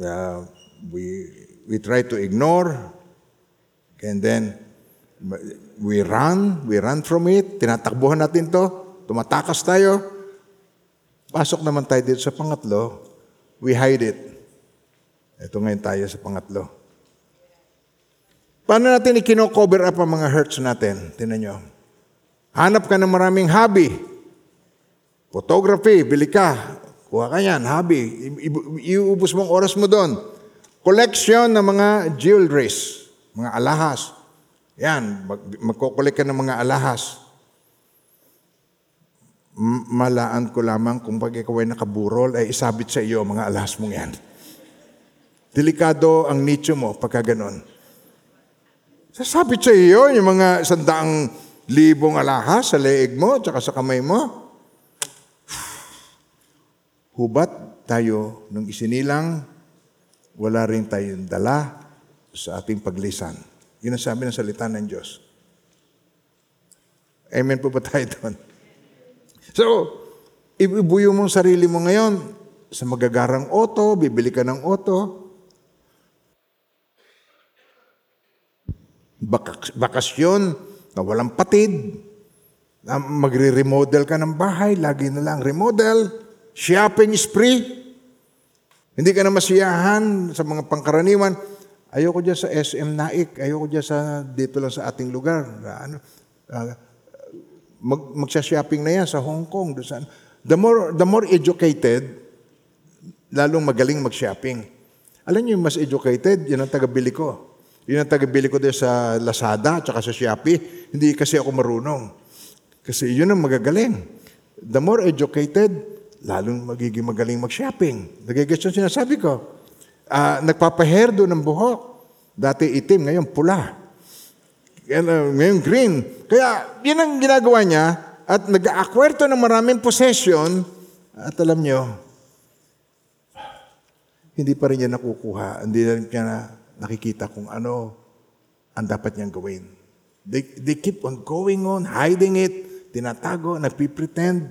Speaker 1: uh, we, we try to ignore, and then we run, we run from it, tinatakbuhan natin to, tumatakas tayo, Pasok naman tayo dito sa pangatlo, we hide it. Ito ngayon tayo sa pangatlo. Paano natin ikino-cover up ang mga hurts natin? Tinan nyo. Hanap ka ng maraming hobby. Photography, bili ka. Kuha ka yan, hobby. Iubos mong oras mo doon. Collection ng mga jewelries, mga alahas. Yan, mag- magkukulik ka ng mga alahas malaan ko lamang kung pag ikaw ay nakaburol, ay isabit sa iyo mga alas mong yan. Delikado ang nicho mo pagka ganon. Sasabit sa iyo yung mga sandaang libong alahas sa leeg mo at sa kamay mo. Hubat tayo nung isinilang, wala rin tayong dala sa ating paglisan. Yun ang sabi ng salita ng Diyos. Amen po ba tayo doon? So, ibuyo mo sarili mo ngayon sa magagarang auto, bibili ka ng auto. Bak- bakasyon na walang patid. Na magre-remodel ka ng bahay, lagi na lang remodel. Shopping spree. Hindi ka na masiyahan sa mga pangkaraniwan. Ayoko dyan sa SM Naik. Ayoko dyan sa, dito lang sa ating lugar. Ano, uh, mag, magsha-shopping na yan sa Hong Kong. Doon sa, the, more, the more educated, lalong magaling mag-shopping. Alam niyo mas educated, yun ang taga-bili ko. Yun ang taga-bili ko din sa Lazada at sa Shopee. Hindi kasi ako marunong. Kasi yun ang magagaling. The more educated, lalong magiging magaling mag-shopping. Nagigets yung sinasabi ko. Ah, nagpapahair doon ng buhok. Dati itim, ngayon pula. Uh, ngayon green. Kaya yun ang ginagawa niya at nag-acquire to ng maraming possession at alam niyo, hindi pa rin niya nakukuha, hindi rin niya na nakikita kung ano ang dapat niyang gawin. They, they keep on going on, hiding it, tinatago, nagpipretend.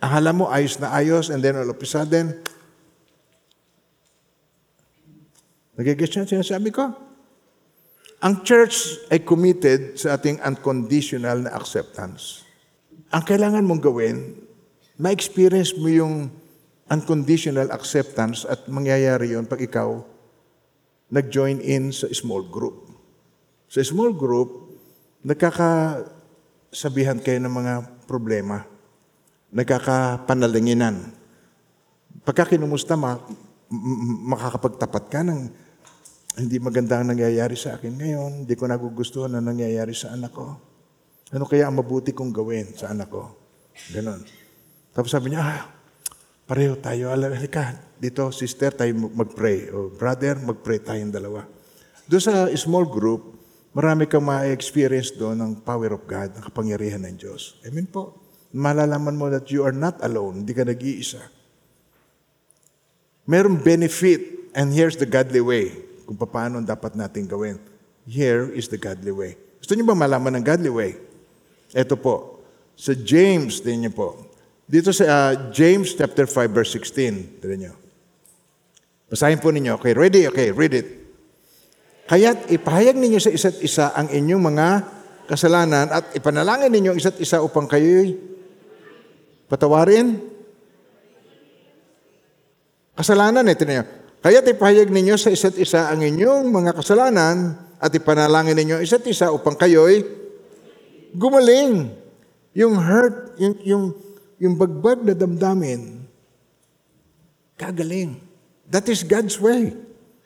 Speaker 1: Akala mo ayos na ayos and then all of a sudden, nagigets niya sinasabi ko? Ang church ay committed sa ating unconditional na acceptance. Ang kailangan mong gawin, ma-experience mo yung unconditional acceptance at mangyayari yon pag ikaw nag-join in sa small group. Sa small group, nagkakasabihan kayo ng mga problema, nagkakapanalinginan. Pagka kinumusta, makakapagtapat ka ng hindi maganda ang nangyayari sa akin ngayon, hindi ko nagugustuhan ang nangyayari sa anak ko. Ano kaya ang mabuti kong gawin sa anak ko? Ganon. Tapos sabi niya, ah, pareho tayo. Alam, halika, dito, sister, tayo mag-pray. O brother, mag-pray tayong dalawa. Doon sa small group, marami kang ma-experience doon ng power of God, ng kapangyarihan ng Diyos. Amen po. Malalaman mo that you are not alone, hindi ka nag-iisa. Merong benefit, and here's the godly way, kung paano dapat natin gawin. Here is the godly way. Gusto niyo ba malaman ng godly way? Ito po, sa James, din niyo po. Dito sa uh, James chapter 5 verse 16, tignan niyo. Basahin po ninyo. Okay, ready? Okay, read it. Kaya't ipahayag ninyo sa isa't isa ang inyong mga kasalanan at ipanalangin ninyo ang isa't isa upang kayo'y patawarin. Kasalanan eh, tinan. Kaya't ipahayag ninyo sa isa't isa ang inyong mga kasalanan at ipanalangin ninyo isa't isa upang kayo'y gumaling. Yung hurt, yung, yung, yung bagbag na damdamin, kagaling. That is God's way.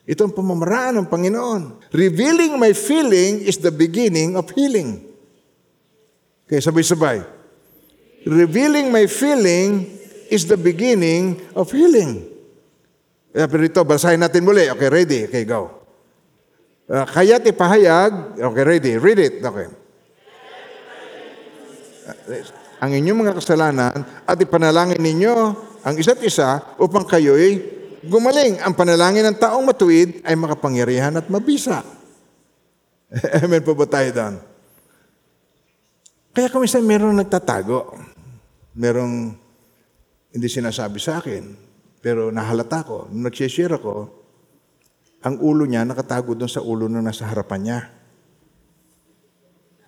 Speaker 1: Ito ang pamamaraan ng Panginoon. Revealing my feeling is the beginning of healing. Okay, sabay-sabay. Revealing my feeling is the beginning of healing. Eh, pero ito, basahin natin muli. Okay, ready? Okay, go. Uh, kaya't ipahayag. Okay, ready? Read it. Okay. Ang inyong mga kasalanan at ipanalangin ninyo ang isa't isa upang kayo'y gumaling. Ang panalangin ng taong matuwid ay makapangyarihan at mabisa. [LAUGHS] Amen po ba tayo doon? Kaya kung minsan meron nagtatago, merong hindi sinasabi sa akin, pero nahalata ko, nung nagsishare ako, ang ulo niya nakatago doon sa ulo nung nasa harapan niya.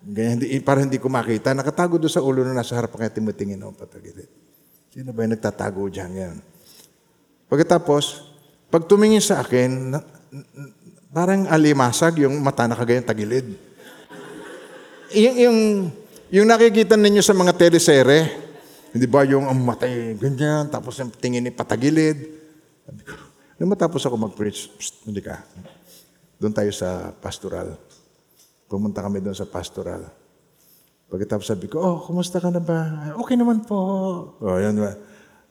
Speaker 1: Ganyan, hindi, para hindi ko makita, nakatago doon sa ulo nung nasa harapan kaya tumutingin ako patagilid. Sino ba yung nagtatago dyan ngayon? Pagkatapos, pag tumingin sa akin, na, parang alimasag yung mata na kagayang tagilid. Yung, yung, yung nakikita ninyo sa mga telesere, hindi ba yung ang matay ganyan, tapos yung tingin ni patagilid. Sabi nung matapos ako mag-preach, psst, hindi ka. Doon tayo sa pastoral. Pumunta kami doon sa pastoral. Pagkatapos sabi ko, oh, kumusta ka na ba? Okay naman po. Oh, yan ba?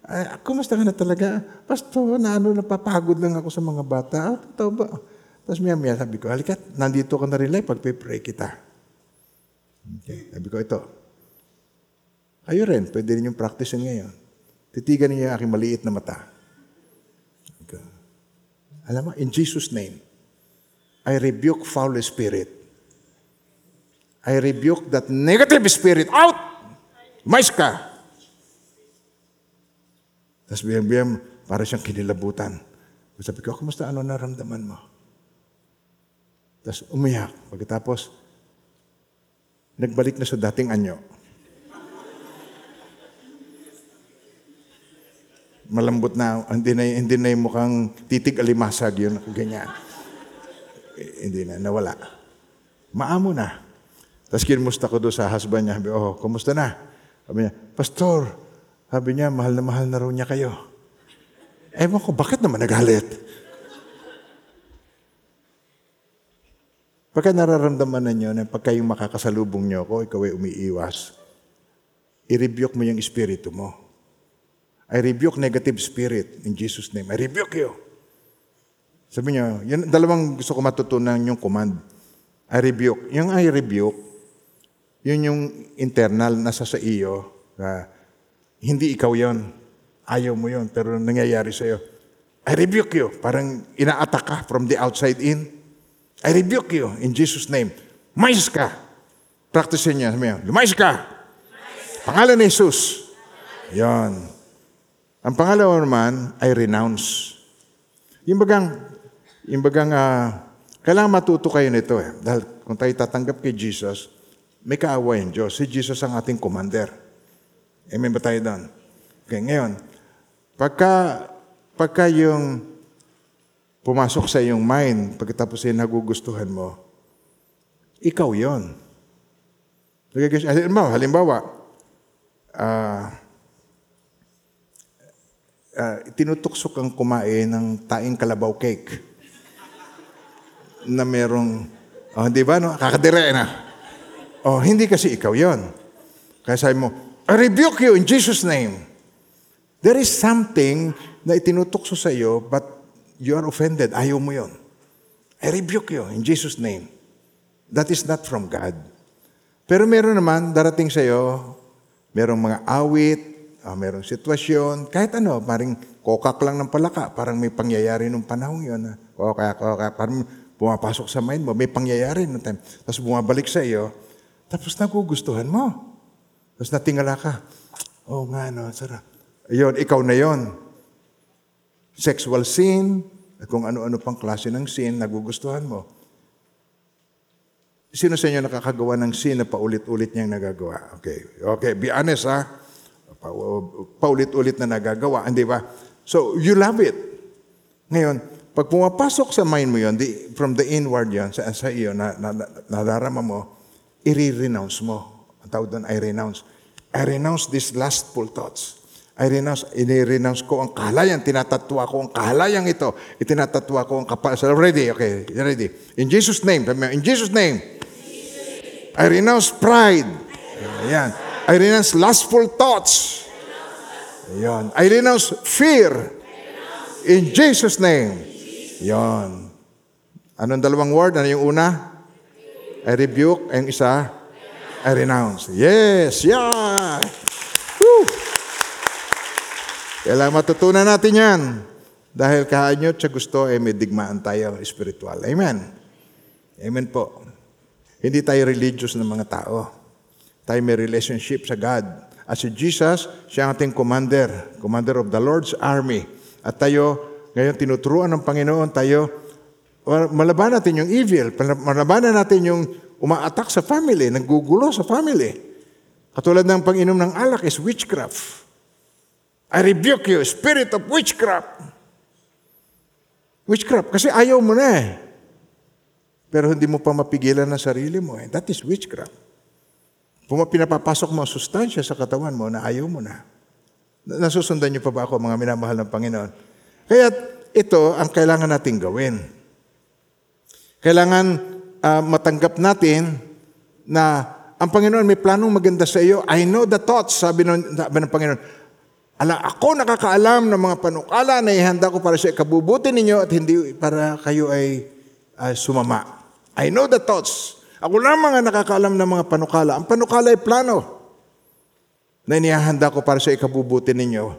Speaker 1: Ay, kumusta ka na talaga? Pasto, na ano, napapagod lang ako sa mga bata. Ah, totoo ba? Tapos maya maya sabi ko, halika, nandito ka na rin lang, pagpe-pray kita. Okay, sabi ko, ito. Kayo rin, pwede rin yung practice ngayon. Titigan niyo yung aking maliit na mata. Alam mo, in Jesus' name, I rebuke foul spirit. I rebuke that negative spirit. Out! Mais ka! Tapos biyang-biyang, para siyang kinilabutan. Sabi ko, kumusta ano naramdaman mo? Tapos umiyak. Pagkatapos, nagbalik na sa dating anyo. Malambot na, hindi na, hindi na yung mukhang titig alimasag yun, ganyan. Eh, hindi na, nawala. Maamo na. Tapos kinumusta ko doon sa husband niya. Sabi, oh, kumusta na? Sabi niya, Pastor, sabi niya, mahal na mahal na raw niya kayo. Ewan ko, bakit naman nagalit? Pagka nararamdaman ninyo na pagka yung makakasalubong nyo ako, ikaw ay umiiwas, i-rebuke mo yung espiritu mo. I rebuke negative spirit in Jesus' name. I rebuke you. Sabi niyo, yun, dalawang gusto ko matutunan yung command. I rebuke. Yung I rebuke, yun yung internal, nasa sa iyo, na hindi ikaw yon Ayaw mo yon pero nangyayari sa iyo. I rebuke you. Parang ina-attack ka from the outside in. I rebuke you in Jesus' name. Mais ka. Practice niya. Sabi niya, lumayas ka. Pangalan ni Jesus. Yan. Ang pangalawa naman ay renounce. Yung bagang, yung bagang, uh, kailangan matuto kayo nito eh. Dahil kung tayo tatanggap kay Jesus, may kaawa yung Diyos. Si Jesus ang ating commander. Amen ba tayo doon? Okay, ngayon, pagka, pagka yung pumasok sa iyong mind, pagkatapos yung nagugustuhan mo, ikaw yon. Halimbawa, halimbawa, ah, uh, uh, tinutuksok ang kumain ng taing kalabaw cake na merong, oh, di ba, no? kakadire na. Oh, hindi kasi ikaw yon. Kaya sabi mo, I rebuke you in Jesus' name. There is something na itinutukso sa iyo, but you are offended. Ayaw mo yon. I rebuke you in Jesus' name. That is not from God. Pero meron naman, darating sa iyo, merong mga awit, uh, merong sitwasyon, kahit ano, parang kokak lang ng palaka, parang may pangyayari nung panahon yun. Uh, kokak, kokak, parang pumapasok sa mind mo, may pangyayari nung time. Tapos bumabalik sa iyo, tapos nagugustuhan mo. Tapos natingala ka, oh nga no, sarap. Ayun, ikaw na yon. Sexual sin, kung ano-ano pang klase ng sin, nagugustuhan mo. Sino sa inyo nakakagawa ng sin na paulit-ulit niyang nagagawa? Okay. Okay, be honest ha paulit-ulit na nagagawa, hindi ba? So, you love it. Ngayon, pag pumapasok sa mind mo yon, from the inward yon, sa, sa iyo, na, na, na, nadarama mo, i-renounce mo. Ang tawag doon, I renounce. I renounce these lustful thoughts. I renounce, i-renounce ko ang kahalayan, tinatatwa ko ang kahalayang ito, itinatatwa ko ang kapal. So, ready? Okay, ready. In Jesus' name, in Jesus' name, I renounce pride. Ayan. I renounce lustful thoughts. Yan. I renounce fear. In Jesus' name. Yan. Anong dalawang word? Ano yung una? I rebuke. Ang isa? I renounce. Yes! Yeah! Woo! Kailangan matutunan natin yan. Dahil kaanyot sa gusto, eh, may digmaan tayo spiritual. Amen. Amen po. Hindi tayo religious ng mga tao. Tayo may relationship sa God. At si Jesus, siya ang ating commander, commander of the Lord's army. At tayo, ngayon tinuturuan ng Panginoon, tayo, malabanan natin yung evil, malabanan natin yung umaatak sa family, naggugulo sa family. Katulad ng panginom ng alak is witchcraft. I rebuke you, spirit of witchcraft. Witchcraft, kasi ayaw mo na eh. Pero hindi mo pa mapigilan ang sarili mo eh. That is witchcraft. Pinapapasok mo ang sustansya sa katawan mo na ayaw mo na. Nasusundan niyo pa ba ako, mga minamahal ng Panginoon? Kaya ito ang kailangan nating gawin. Kailangan uh, matanggap natin na ang Panginoon may planong maganda sa iyo. I know the thoughts, sabi ng, sabi ng Panginoon. Ala, ako nakakaalam ng mga panukala na ihanda ko para sa ikabubuti ninyo at hindi para kayo ay uh, sumama. I know the thoughts ako lamang ang nakakaalam ng mga panukala. Ang panukala ay plano na inihahanda ko para sa ikabubuti ninyo.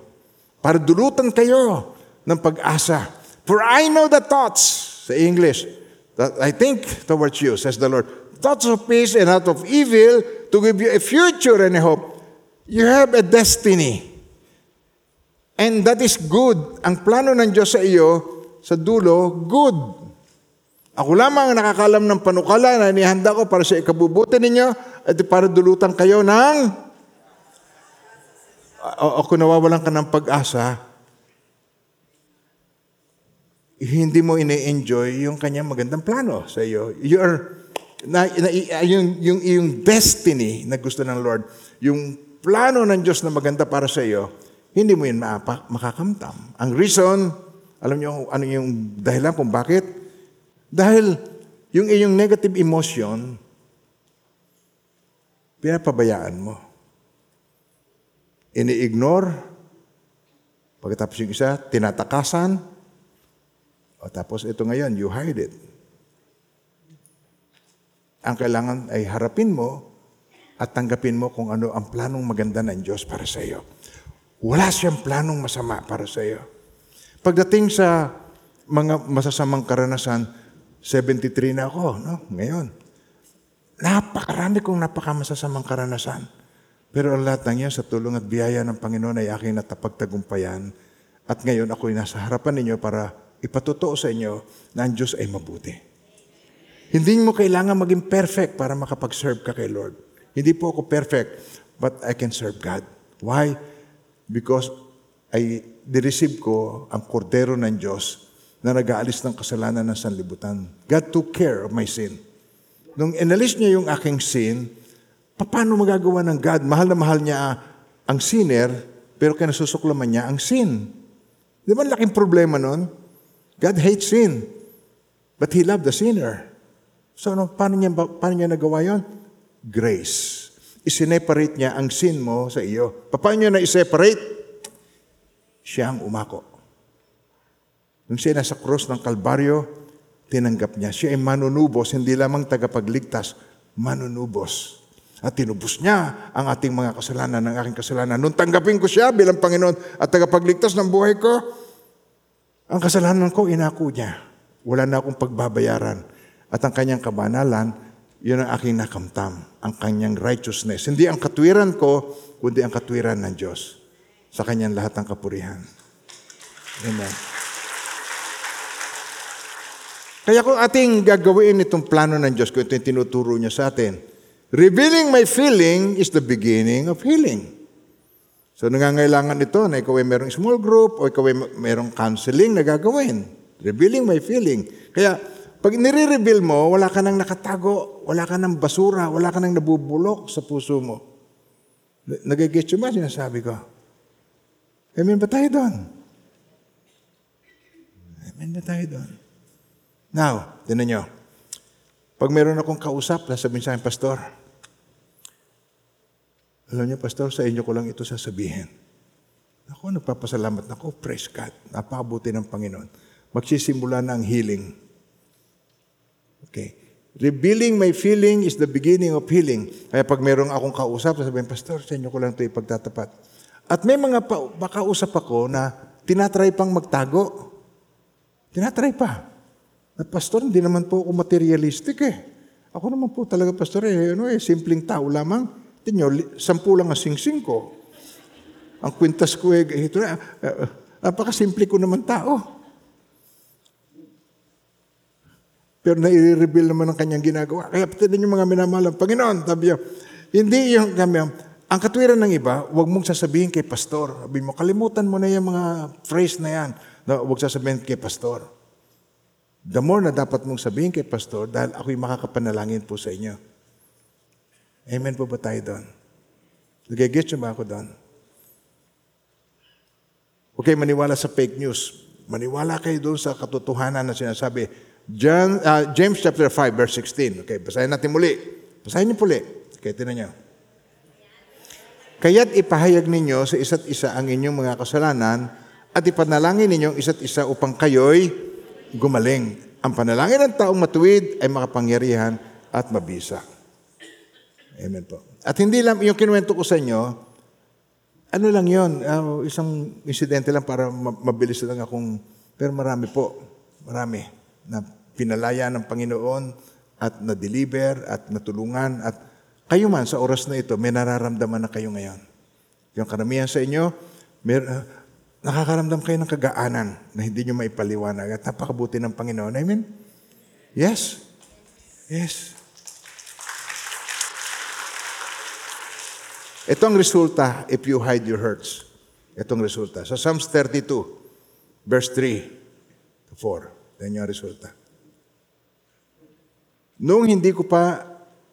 Speaker 1: Para dulutan kayo ng pag-asa. For I know the thoughts, sa English, that I think towards you, says the Lord. Thoughts of peace and not of evil to give you a future and a hope. You have a destiny. And that is good. Ang plano ng Diyos sa iyo, sa dulo, good. Ako lamang ang nakakalam ng panukala na inihanda ko para sa ikabubuti ninyo at para dulutan kayo ng o, o kung nawawalan ka ng pag-asa, hindi mo ini-enjoy yung kanyang magandang plano sa iyo. You are, na, na, yung, yung, yung destiny na gusto ng Lord, yung plano ng Diyos na maganda para sa iyo, hindi mo yun maapa- makakamtam. Ang reason, alam niyo ano yung dahilan kung bakit? Dahil yung iyong negative emotion, pinapabayaan mo. Ini-ignore. Pagkatapos yung isa, tinatakasan. O tapos ito ngayon, you hide it. Ang kailangan ay harapin mo at tanggapin mo kung ano ang planong maganda ng Diyos para sa iyo. Wala siyang planong masama para sa iyo. Pagdating sa mga masasamang karanasan, 73 na ako, no? Ngayon. Napakarami kong napakamasasamang karanasan. Pero ang lahat ng yan sa tulong at biyaya ng Panginoon ay aking natapagtagumpayan. At ngayon ako'y nasa harapan ninyo para ipatotoo sa inyo na ang Diyos ay mabuti. Hindi mo kailangan maging perfect para makapag-serve ka kay Lord. Hindi po ako perfect, but I can serve God. Why? Because I receive ko ang kordero ng Diyos na nag-aalis ng kasalanan ng sanlibutan. God took care of my sin. Nung inalis niya yung aking sin, paano magagawa ng God? Mahal na mahal niya ang sinner, pero kinasusuklaman niya ang sin. Di ba laking problema nun? God hates sin, but He loved the sinner. So ano, paano, niya, paano niya nagawa yon? Grace. Isineparate niya ang sin mo sa iyo. Paano niya na-separate? Siya ang umako. Nung siya nasa cross ng Kalbaryo, tinanggap niya. Siya ay manunubos, hindi lamang tagapagligtas, manunubos. At tinubos niya ang ating mga kasalanan, ng aking kasalanan. Nung tanggapin ko siya bilang Panginoon at tagapagligtas ng buhay ko, ang kasalanan ko, inako niya. Wala na akong pagbabayaran. At ang kanyang kabanalan, yun ang aking nakamtam, ang kanyang righteousness. Hindi ang katwiran ko, kundi ang katwiran ng Diyos. Sa kanyang lahat ng kapurihan. Amen. Kaya kung ating gagawin itong plano ng Diyos, kung ito yung tinuturo niya sa atin, revealing my feeling is the beginning of healing. So nangangailangan ito na ikaw ay merong small group o ikaw ay merong counseling na gagawin. Revealing my feeling. Kaya pag nire-reveal mo, wala ka nang nakatago, wala ka nang basura, wala ka nang nabubulok sa puso mo. Nagigit ba sinasabi ko? Amen ba tayo doon? Amen ba tayo doon? Now, tinan nyo. Pag meron akong kausap, sasabihin sa akin, Pastor, alam niyo, Pastor, sa inyo ko lang ito sasabihin. Ako, nagpapasalamat na ako. Praise God. Napakabuti ng Panginoon. Magsisimula na ang healing. Okay. Revealing my feeling is the beginning of healing. Kaya pag merong akong kausap, sasabihin, Pastor, sa inyo ko lang ito ipagtatapat. At may mga pa, makausap ako na tinatry pang magtago. Tinatry pa. At pastor, hindi naman po ako materialistic eh. Ako naman po talaga, pastor, eh, ano eh, simpleng tao lamang. Tinyo, sampu lang ang singsing ko. Ang kwintas ko eh, ito na, uh, napakasimple ko naman tao. Pero nai-reveal naman ang kanyang ginagawa. Kaya pati yung mga minamahal ng Panginoon, sabi hindi yung kami, ang katwiran ng iba, huwag mong sasabihin kay pastor. Sabi mo, kalimutan mo na yung mga phrase na yan. Huwag sasabihin kay pastor. The more na dapat mong sabihin kay pastor dahil ako'y makakapanalangin po sa inyo. Amen po ba tayo doon? Nagigit ba ako doon? Okay, maniwala sa fake news. Maniwala kayo doon sa katotohanan na sinasabi. John, uh, James chapter 5, verse 16. Okay, basahin natin muli. Basahin niyo muli. Okay, tinan niyo. Kaya't ipahayag ninyo sa isa't isa ang inyong mga kasalanan at ipanalangin ninyo isa't isa upang kayo'y gumaling. Ang panalangin ng taong matuwid ay makapangyarihan at mabisa. Amen po. At hindi lang, yung kinuwento ko sa inyo, ano lang yon uh, isang insidente lang para mabilis lang akong, pero marami po, marami, na pinalaya ng Panginoon at na-deliver at natulungan at kayo man sa oras na ito, may nararamdaman na kayo ngayon. Yung karamihan sa inyo, may, uh, Nakakaramdam kayo ng kagaanan na hindi nyo maipaliwanag at napakabuti ng Panginoon. Amen? Yes? Yes. Ito resulta if you hide your hurts. Ito ang resulta. Sa Psalms 32, verse 3 to 4. Yan yung resulta. Noong hindi ko pa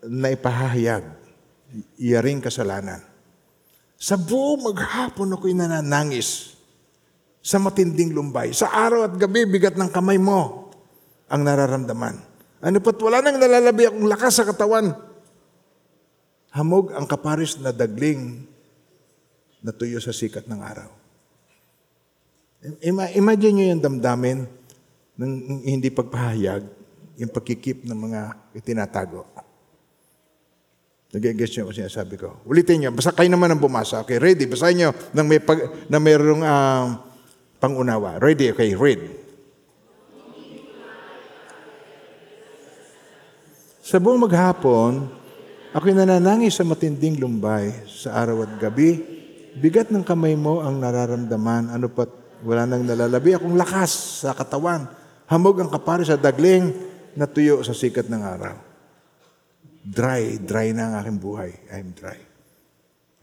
Speaker 1: naipahahayag, iyaring kasalanan, Sa buong maghapon ako'y nananangis sa matinding lumbay. Sa araw at gabi, bigat ng kamay mo ang nararamdaman. Ano pat wala nang nalalabi akong lakas sa katawan. Hamog ang kaparis na dagling na tuyo sa sikat ng araw. Ima- imagine nyo yung damdamin ng hindi pagpahayag, yung pagkikip ng mga itinatago. Nag-guess nyo kung sinasabi ko. Ulitin nyo. Basta kayo naman ang bumasa. Okay, ready. Basahin nyo nang may pag, na mayroong ah, pangunawa. Ready? Okay, read. Sa buong maghapon, ako'y nananangis sa matinding lumbay sa araw at gabi. Bigat ng kamay mo ang nararamdaman. Ano pat wala nang nalalabi akong lakas sa katawan. Hamog ang kapari sa dagling na tuyo sa sikat ng araw. Dry, dry na ang aking buhay. I'm dry.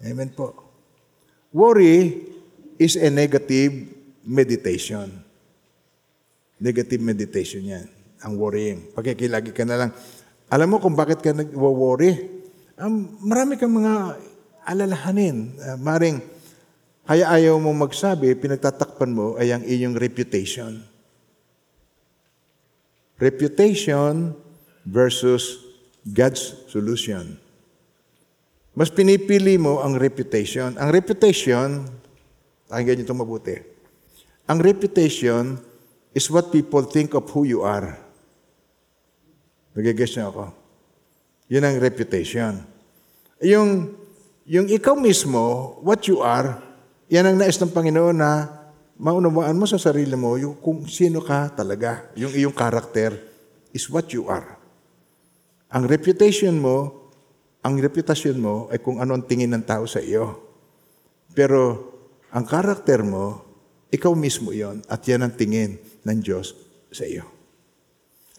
Speaker 1: Amen po. Worry is a negative meditation. Negative meditation yan. Ang worrying. Pagkikilagi ka na lang. Alam mo kung bakit ka nag-worry? Um, marami kang mga alalahanin. Uh, maring, kaya ayaw mo magsabi, pinagtatakpan mo ay ang iyong reputation. Reputation versus God's solution. Mas pinipili mo ang reputation. Ang reputation, pakinggan niyo itong mabuti. Ang reputation is what people think of who you are. Nagigess niyo ako. Yun ang reputation. Yung, yung ikaw mismo, what you are, yan ang nais ng Panginoon na maunawaan mo sa sarili mo yung kung sino ka talaga. Yung iyong karakter is what you are. Ang reputation mo, ang reputasyon mo ay kung ano ang tingin ng tao sa iyo. Pero ang karakter mo, ikaw mismo yon at yan ang tingin ng Diyos sa iyo.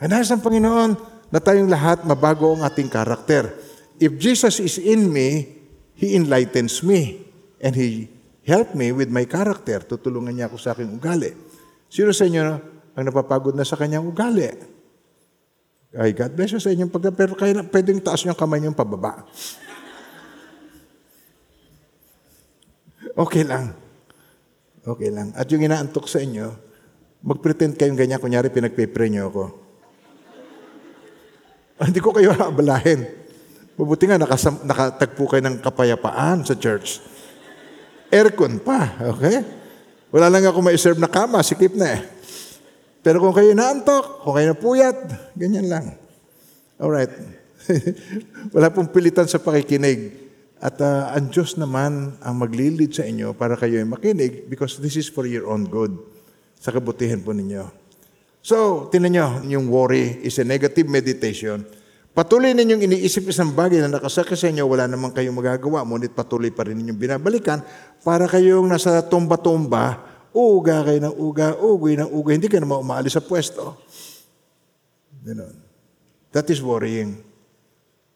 Speaker 1: Ang nais ng Panginoon na tayong lahat mabago ang ating karakter. If Jesus is in me, He enlightens me and He help me with my character. Tutulungan niya ako sa aking ugali. Sino sa inyo ang napapagod na sa kanyang ugali? Ay, God bless you sa inyong pagka, pero kaya na, pwedeng taas yung kamay niyong pababa. [LAUGHS] Okay lang. Okay lang. At yung inaantok sa inyo, mag-pretend kayong ganyan, kunyari pinagpipray niyo ako. Ah, Hindi ko kayo abalahin. Mabuti nga, nakasam, nakatagpo kayo ng kapayapaan sa church. Aircon pa, okay? Wala lang ako ma-serve na kama, sikip na eh. Pero kung kayo naantok, kung kayo napuyat, ganyan lang. Alright. [LAUGHS] Wala pong pilitan sa pakikinig. At uh, ang Diyos naman ang maglilid sa inyo para kayo ay makinig because this is for your own good. Sa kabutihan po ninyo. So, tinan nyo, yung worry is a negative meditation. Patuloy ninyong iniisip isang bagay na nakasakit sa inyo, wala naman kayong magagawa, ngunit patuloy pa rin ninyong binabalikan para kayong nasa tumba-tumba, uga kayo ng uga, ugoy ng uga, hindi ka naman umaalis sa pwesto. Ganon. That is worrying.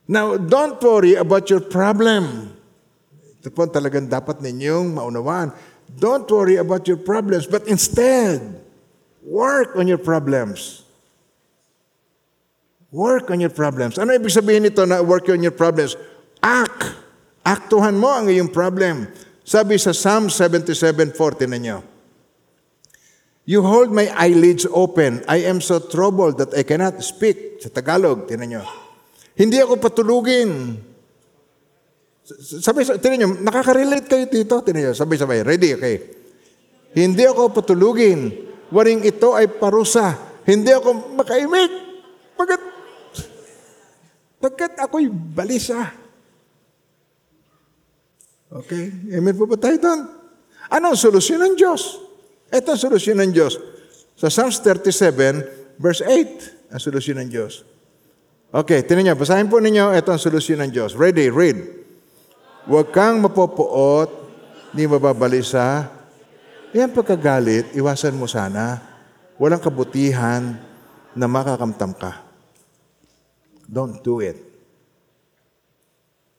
Speaker 1: Now, don't worry about your problem. Ito po talagang dapat ninyong maunawaan. Don't worry about your problems, but instead, work on your problems. Work on your problems. Ano ibig sabihin nito na work on your problems? Act. Aktuhan mo ang iyong problem. Sabi sa Psalm 77.40 ninyo, You hold my eyelids open. I am so troubled that I cannot speak. Sa Tagalog, tinan nyo. Hindi ako patulugin. Sabay, tinan nyo, nakaka-relate kayo dito. Tinan nyo, sabay-sabay. Ready? Okay. Hindi ako patulugin. Waring ito ay parusa. Hindi ako makaimik. Pagkat, pagkat ako'y balisa. Okay? Amen po ba tayo doon? Ano ang solusyon ng Diyos? Ito ang solusyon ng Diyos. Sa Psalms 37, verse 8, ang solusyon ng Diyos. Okay, tinan niyo, basahin po ninyo, ito ang solusyon ng Diyos. Ready, read. Huwag kang mapopoot, ni mababalisa. Yan pagkagalit, iwasan mo sana. Walang kabutihan na makakamtam ka. Don't do it.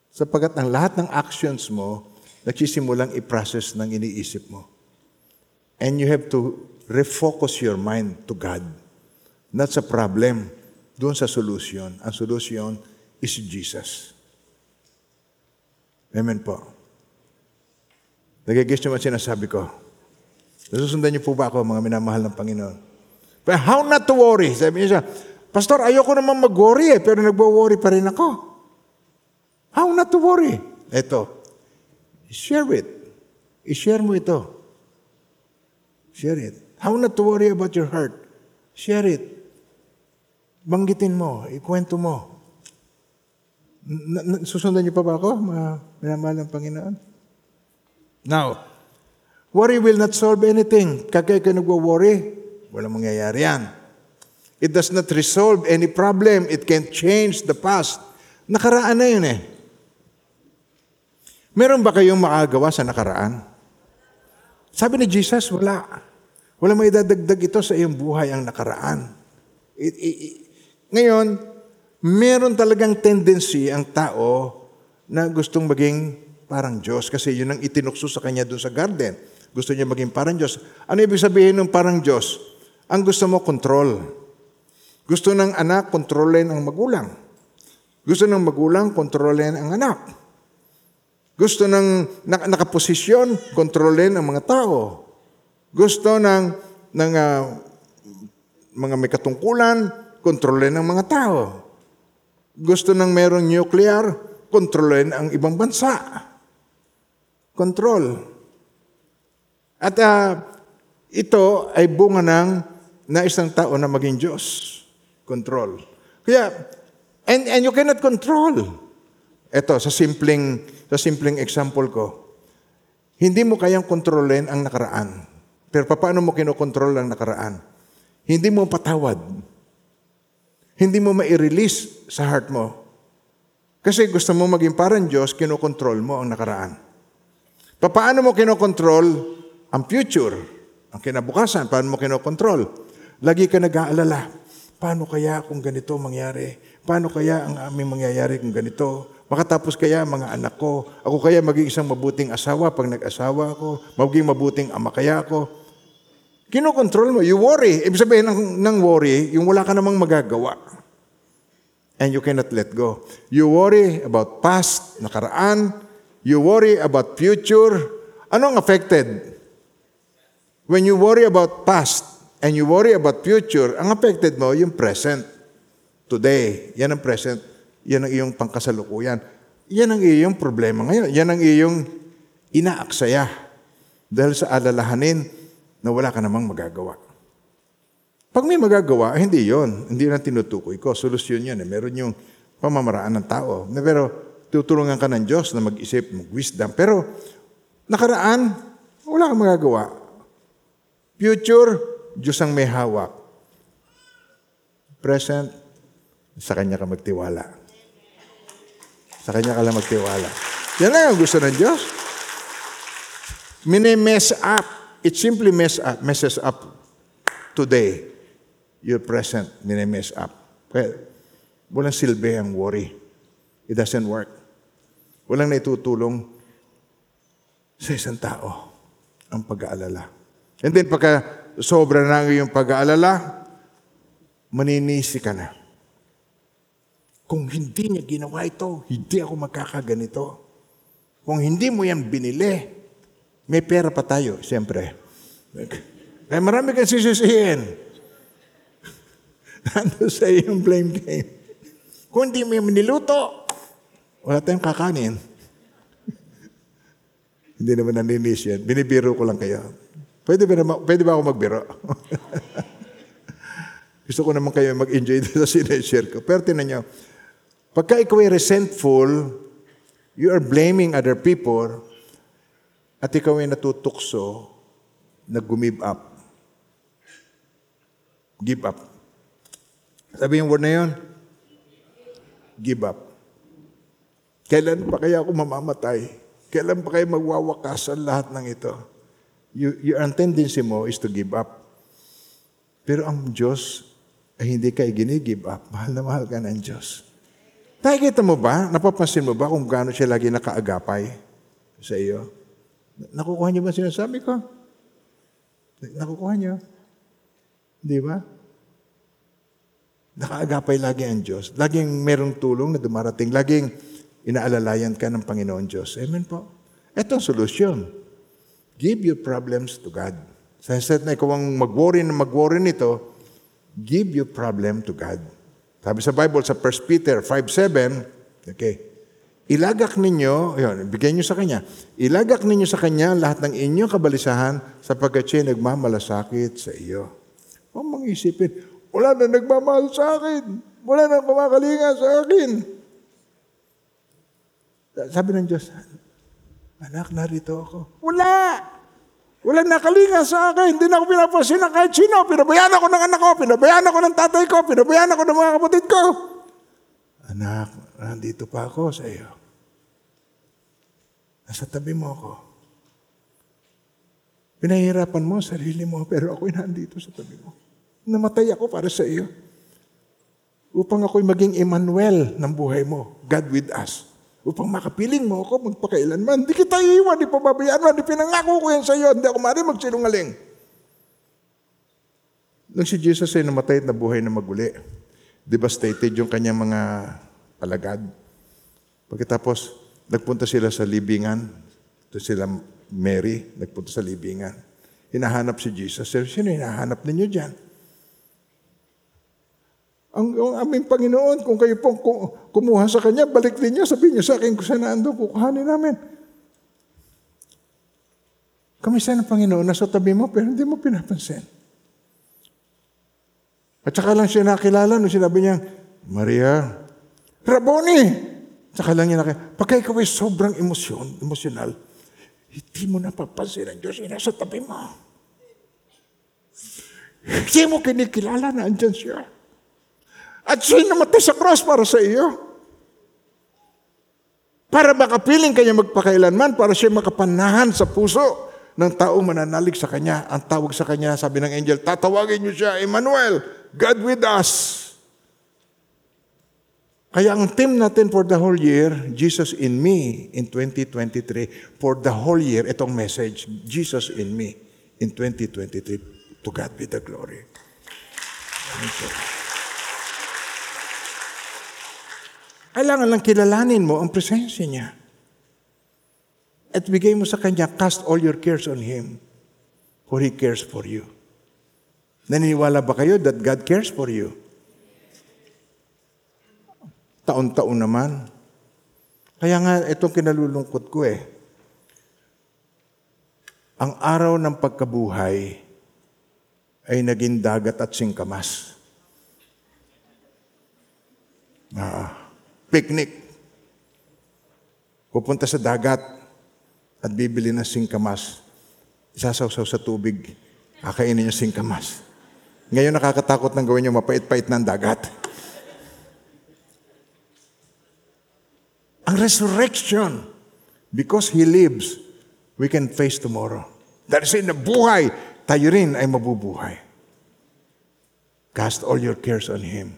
Speaker 1: Sapagat ang lahat ng actions mo, nagsisimulang i-process ng iniisip mo. And you have to refocus your mind to God. Not sa problem, doon sa solution. Ang solution is Jesus. Amen po. Nagigis nyo man sinasabi ko. Nasusundan niyo po ba ako, mga minamahal ng Panginoon? But how not to worry? Sabi niya siya, Pastor, ayoko naman mag-worry eh, pero nagwo-worry pa rin ako. How not to worry? Ito, share it. I-share mo ito. Share it. How not to worry about your heart? Share it. Banggitin mo, ikwento mo. Susundan niyo pa ba ako, mga minamahal ng Panginoon? Now, worry will not solve anything. Kagaya ka nagwo-worry, walang mangyayari yan. It does not resolve any problem. It can change the past. Nakaraan na yun eh. Meron ba kayong makagawa sa nakaraan? Sabi ni Jesus, wala. Wala may dadagdag ito sa iyong buhay ang nakaraan. It, it, it, ngayon, meron talagang tendency ang tao na gustong maging parang Diyos kasi yun ang itinukso sa kanya doon sa garden. Gusto niya maging parang Diyos. Ano ibig sabihin ng parang Diyos? Ang gusto mo, control. Gusto ng anak, kontrolin ang magulang. Gusto ng magulang, kontrolin ang anak. Gusto ng nakaposisyon, kontrolin ang mga tao. Gusto ng, ng uh, mga may katungkulan, kontrolin ang mga tao. Gusto ng merong nuclear, kontrolin ang ibang bansa. Control. At uh, ito ay bunga ng na isang tao na maging Diyos. Control. Kaya, and, and you cannot control. Ito, sa simpleng, sa simpleng example ko, hindi mo kayang kontrolin ang nakaraan. Pero paano mo kinokontrol ang nakaraan? Hindi mo patawad. Hindi mo ma-release sa heart mo. Kasi gusto mo maging parang Diyos, kinokontrol mo ang nakaraan. Paano mo kinokontrol ang future? Ang kinabukasan, paano mo kinokontrol? Lagi ka nag-aalala. Paano kaya kung ganito mangyari? Paano kaya ang aming mangyayari kung ganito? Makatapos kaya mga anak ko? Ako kaya maging isang mabuting asawa pag nag-asawa ako? Maging mabuting ama kaya ako? Kinokontrol mo. You worry. Ibig sabihin ng, ng worry, yung wala ka namang magagawa. And you cannot let go. You worry about past, nakaraan. You worry about future. Anong affected? When you worry about past, and you worry about future, ang affected mo yung present. Today, yan ang present, yan ang iyong pangkasalukuyan. Yan ang iyong problema ngayon. Yan ang iyong inaaksaya. Dahil sa alalahanin na wala ka namang magagawa. Pag may magagawa, hindi yon Hindi na tinutukoy ko. Solusyon yan. Eh. Meron yung pamamaraan ng tao. Pero tutulungan ka ng Diyos na mag-isip, mag-wisdom. Pero nakaraan, wala kang magagawa. Future, Diyos ang may hawak. Present, sa Kanya ka magtiwala. Sa Kanya ka lang magtiwala. Yan lang ang gusto ng Diyos. Mini-mess up. It simply mess up, messes up today. Your present, mini-mess up. Well, walang silbi ang worry. It doesn't work. Walang naitutulong sa isang tao ang pag-aalala. And then pagka sobra na iyong pag-aalala, maninisi ka na. Kung hindi niya ginawa ito, hindi ako magkakaganito. Kung hindi mo yan binili, may pera pa tayo, siyempre. Kaya marami kang sisisihin. Nando [LAUGHS] sa iyong blame game. Kung hindi mo yan niluto, wala tayong kakanin. [LAUGHS] hindi naman naninis yan. Binibiro ko lang kayo. Pwede ba, naman, pwede ba ako magbiro? [LAUGHS] Gusto ko naman kayo mag-enjoy sa sineshare ko. Pero tinan nyo, pagka ikaw ay resentful, you are blaming other people, at ikaw ay natutukso, nag-give up. Give up. Sabi yung word na yun? Give up. Kailan pa kaya ako mamamatay? Kailan pa kaya magwawakasan lahat ng ito? you, your tendency mo is to give up. Pero ang Diyos ay hindi ka gini-give up. Mahal na mahal ka ng Diyos. Nakikita mo ba, napapansin mo ba kung gaano siya lagi nakaagapay sa iyo? Nakukuha niyo ba sinasabi ko? Nakukuha niyo? Di ba? Nakaagapay lagi ang Diyos. Laging merong tulong na dumarating. Laging inaalalayan ka ng Panginoon Diyos. Amen po. Ito ang solusyon. give your problems to God. Sa instead na ikaw ang mag-worry na mag-worry nito, give your problem to God. Sabi sa Bible, sa 1 Peter 5.7, okay, ilagak ninyo, yun, bigay nyo sa Kanya, ilagak ninyo sa Kanya lahat ng inyong kabalisahan sapagkat siya nagmamalasakit sa iyo. Huwag mong isipin, wala na nagmamahal sa akin. Wala na kumakalinga sa akin. Sabi ng Diyos, anak, narito ako. Wala! Wala nakalinga sa akin. Hindi na ako pinapansin ng kahit sino. Pinabayaan ako ng anak ko. Pinabayaan ako ng tatay ko. Pinabayaan ako ng mga kapatid ko. Anak, nandito pa ako sa iyo. Nasa tabi mo ako. Pinahirapan mo sarili mo, pero ako'y nandito sa tabi mo. Namatay ako para sa iyo. Upang ako'y maging Emmanuel ng buhay mo. God with us. Upang makapiling mo ako magpakailanman. Hindi kita iiwan, di pababayaan mo, di pinangako ko yan sa iyo. Hindi ako mari magsinungaling. Nung si Jesus ay namatay at nabuhay na maguli, devastated yung kanyang mga alagad. Pagkatapos, nagpunta sila sa libingan. Ito sila Mary, nagpunta sa libingan. Hinahanap si Jesus. Sir, sino hinahanap ninyo dyan? Ang, ang aming Panginoon, kung kayo pong ku- kumuha sa Kanya, balik ninyo, sabihin niyo sa akin kung saan naandun, kukuhanin namin. Kamisa ng Panginoon, nasa tabi mo, pero hindi mo pinapansin. At saka lang siya nakilala nung sinabi niya, Maria, Raboni! Saka lang niya nakilala. Pagka ikaw ay sobrang emosyon, emosyonal, hindi mo napapansin ang Diyos, nasa tabi mo. Hindi mo kinikilala na andyan siya. At siya'y namatay sa cross para sa iyo. Para makapiling kanya magpakailanman, para siya makapanahan sa puso ng taong mananalig sa kanya. Ang tawag sa kanya, sabi ng angel, tatawagin niyo siya, Emmanuel, God with us. Kaya ang theme natin for the whole year, Jesus in me in 2023. For the whole year, itong message, Jesus in me in 2023. To God be the glory. Kailangan lang kilalanin mo ang presensya niya. At bigay mo sa Kanya, cast all your cares on Him, for He cares for you. Naniniwala ba kayo that God cares for you? Taon-taon naman. Kaya nga, itong kinalulungkot ko eh. Ang araw ng pagkabuhay ay naging dagat at singkamas. Ah, picnic. Pupunta sa dagat at bibili ng singkamas. Isasawsaw sa tubig. Kakainin yung singkamas. Ngayon nakakatakot ng gawin yung mapait-pait ng dagat. Ang resurrection, because He lives, we can face tomorrow. That is in the buhay, tayo rin ay mabubuhay. Cast all your cares on Him.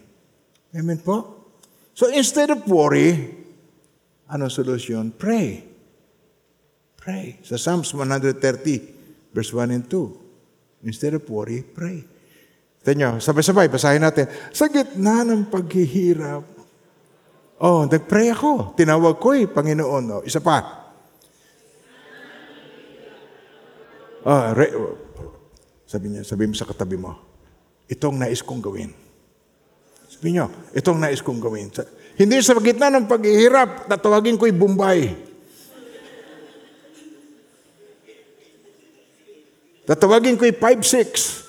Speaker 1: Amen po? So instead of worry, ano solusyon? Pray. Pray. Sa Psalms 130, verse 1 and 2. Instead of worry, pray. Ito nyo, sabay-sabay, basahin natin. Sa gitna ng paghihirap, oh, nag-pray ako. Tinawag ko eh, Panginoon. Oh, isa pa. Ah, re- sabi niya, sabi mo sa katabi mo, itong nais kong gawin. Sabi niyo, itong nais kong gawin. Hindi sa gitna ng paghihirap, tatawagin ko'y Bombay. Tatawagin ko'y 5-6.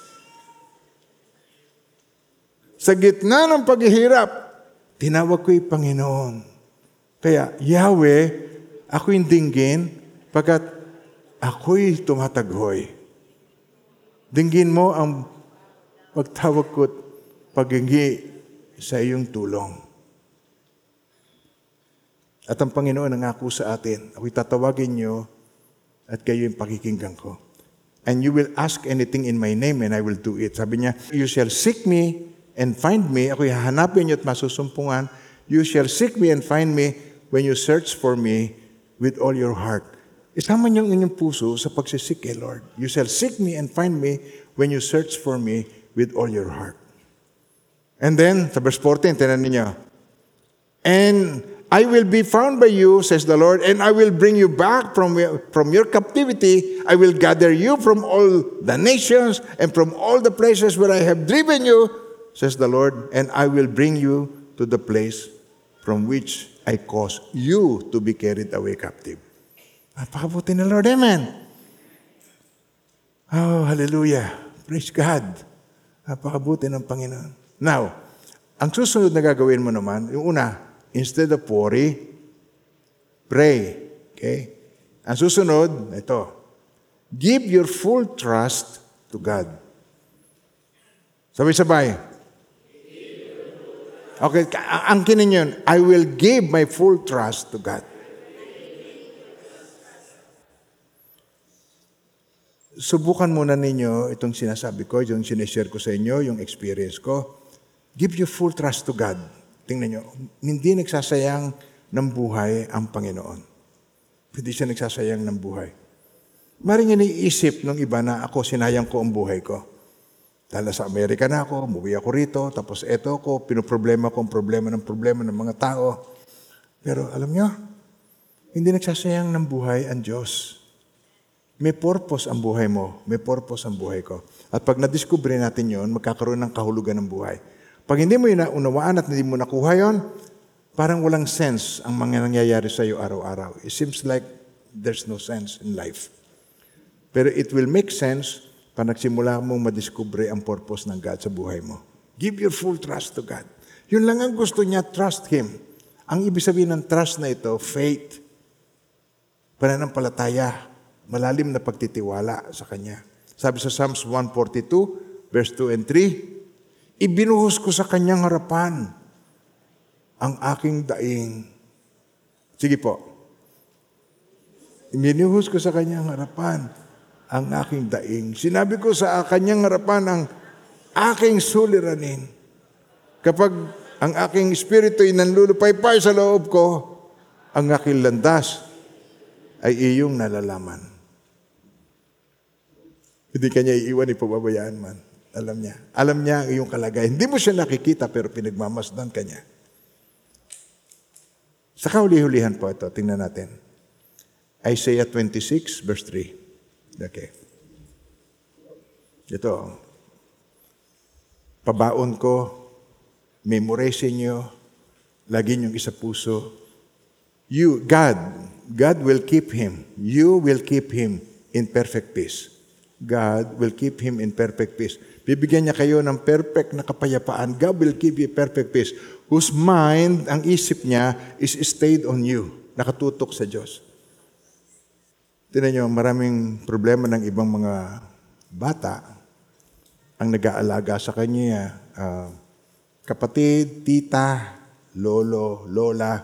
Speaker 1: Sa gitna ng paghihirap, tinawag ko'y Panginoon. Kaya, Yahweh, ako'y dinggin, pagkat ako'y tumataghoy. Dinggin mo ang pagtawag ko't paghingi sa iyong tulong. At ang Panginoon nangako sa atin, ako'y tatawagin niyo at kayo yung pakikinggan ko. And you will ask anything in my name and I will do it. Sabi niya, you shall seek me and find me. Ako'y hahanapin niyo at masusumpungan. You shall seek me and find me when you search for me with all your heart. Isama niyo ang inyong puso sa pagsisik kay Lord. You shall seek me and find me when you search for me with all your heart. And then, sa verse 14, tinan ninyo, And I will be found by you, says the Lord, and I will bring you back from, from your captivity. I will gather you from all the nations and from all the places where I have driven you, says the Lord, and I will bring you to the place from which I caused you to be carried away captive. Napakabuti ni Lord, Amen. Oh, hallelujah. Praise God. Napakabuti ng Panginoon. Now, ang susunod na gagawin mo naman, yung una, instead of worry, pray. Okay? Ang susunod, ito, give your full trust to God. Sabay-sabay. Okay, ka- ang kinin yun, I will give my full trust to God. Subukan muna ninyo itong sinasabi ko, yung sinishare ko sa inyo, yung experience ko. Give your full trust to God. Tingnan nyo, hindi nagsasayang ng buhay ang Panginoon. Hindi siya nagsasayang ng buhay. Maring iniisip ng iba na ako, sinayang ko ang buhay ko. Dahil sa Amerika na ako, umuwi ako rito, tapos eto ko, pinoproblema ko ang problema ng problema ng mga tao. Pero alam nyo, hindi nagsasayang ng buhay ang Diyos. May purpose ang buhay mo, may purpose ang buhay ko. At pag na-discover natin yon, magkakaroon ng kahulugan ng buhay. Pag hindi mo yun naunawaan at hindi mo nakuha yon, parang walang sense ang mga nangyayari sa iyo araw-araw. It seems like there's no sense in life. Pero it will make sense pag nagsimula mong madiskubre ang purpose ng God sa buhay mo. Give your full trust to God. Yun lang ang gusto niya, trust Him. Ang ibig sabihin ng trust na ito, faith. Pananampalataya. Malalim na pagtitiwala sa Kanya. Sabi sa Psalms 142, verse 2 and 3, Ibinuhos ko sa Kanyang harapan ang aking daing. Sige po. Ibinuhos ko sa Kanyang harapan ang aking daing. Sinabi ko sa Kanyang harapan ang aking suliranin. Kapag ang aking espiritu ay nanlulupaypay sa loob ko, ang aking landas ay iyong nalalaman. Hindi kanya iiwan, ipababayaan man. Alam niya. Alam niya ang iyong kalagayan. Hindi mo siya nakikita pero pinagmamasdan ka niya. Sa kauli-hulihan po ito, tingnan natin. Isaiah 26, verse 3. Okay. Ito. Pabaon ko, memorize nyo, lagi niyong isa puso. You, God, God will keep him. You will keep him in perfect peace. God will keep him in perfect peace. Bibigyan niya kayo ng perfect na kapayapaan. God will give you perfect peace. Whose mind, ang isip niya, is stayed on you. Nakatutok sa Diyos. Tinan niyo, maraming problema ng ibang mga bata ang nag-aalaga sa kanya. ah, kapatid, tita, lolo, lola,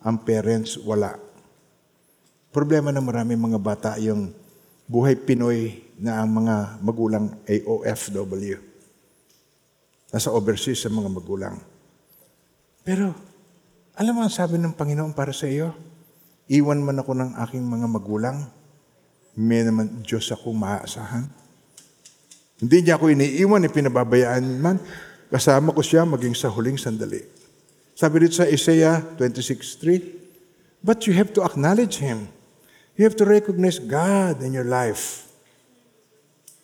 Speaker 1: ang parents, wala. Problema ng maraming mga bata yung buhay Pinoy na ang mga magulang ay OFW. Nasa overseas sa mga magulang. Pero, alam mo ang sabi ng Panginoon para sa iyo? Iwan man ako ng aking mga magulang, may naman Diyos akong maaasahan. Hindi niya ako iniiwan, ipinababayaan man. Kasama ko siya maging sa huling sandali. Sabi dito sa Isaiah 26.3, But you have to acknowledge Him. You have to recognize God in your life.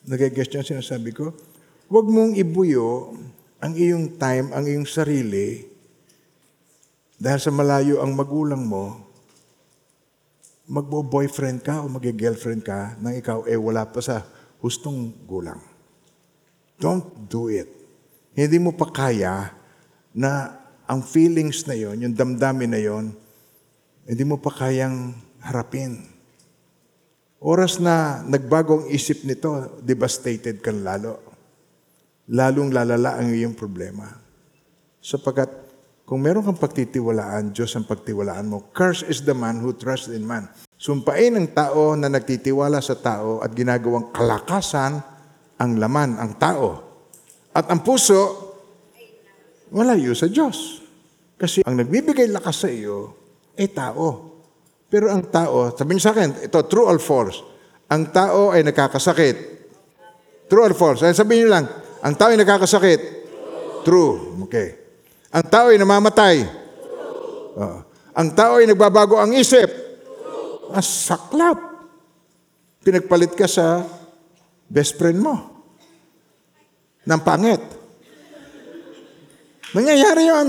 Speaker 1: Nagigest niyo sinasabi ko? Huwag mong ibuyo ang iyong time, ang iyong sarili, dahil sa malayo ang magulang mo, magbo-boyfriend ka o mag-girlfriend ka nang ikaw eh wala pa sa hustong gulang. Don't do it. Hindi mo pa kaya na ang feelings na yon, yung damdamin na yon, hindi mo pa kayang harapin. Oras na nagbago ang isip nito, devastated ka lalo. Lalong lalala ang iyong problema. Sapagkat kung meron kang pagtitiwalaan, Diyos ang pagtiwalaan mo. Curse is the man who trusts in man. Sumpain ng tao na nagtitiwala sa tao at ginagawang kalakasan ang laman, ang tao. At ang puso, malayo sa Diyos. Kasi ang nagbibigay lakas sa iyo ay tao. Pero ang tao, sabihin sa akin, ito, true or false? Ang tao ay nakakasakit. True or false? Ay, sabihin niyo lang, ang tao ay nakakasakit. True. Okay. Ang tao ay namamatay. Oo. Ang tao ay nagbabago ang isip. Ah, saklap. Pinagpalit ka sa best friend mo. Ng pangit. Nangyayari yon.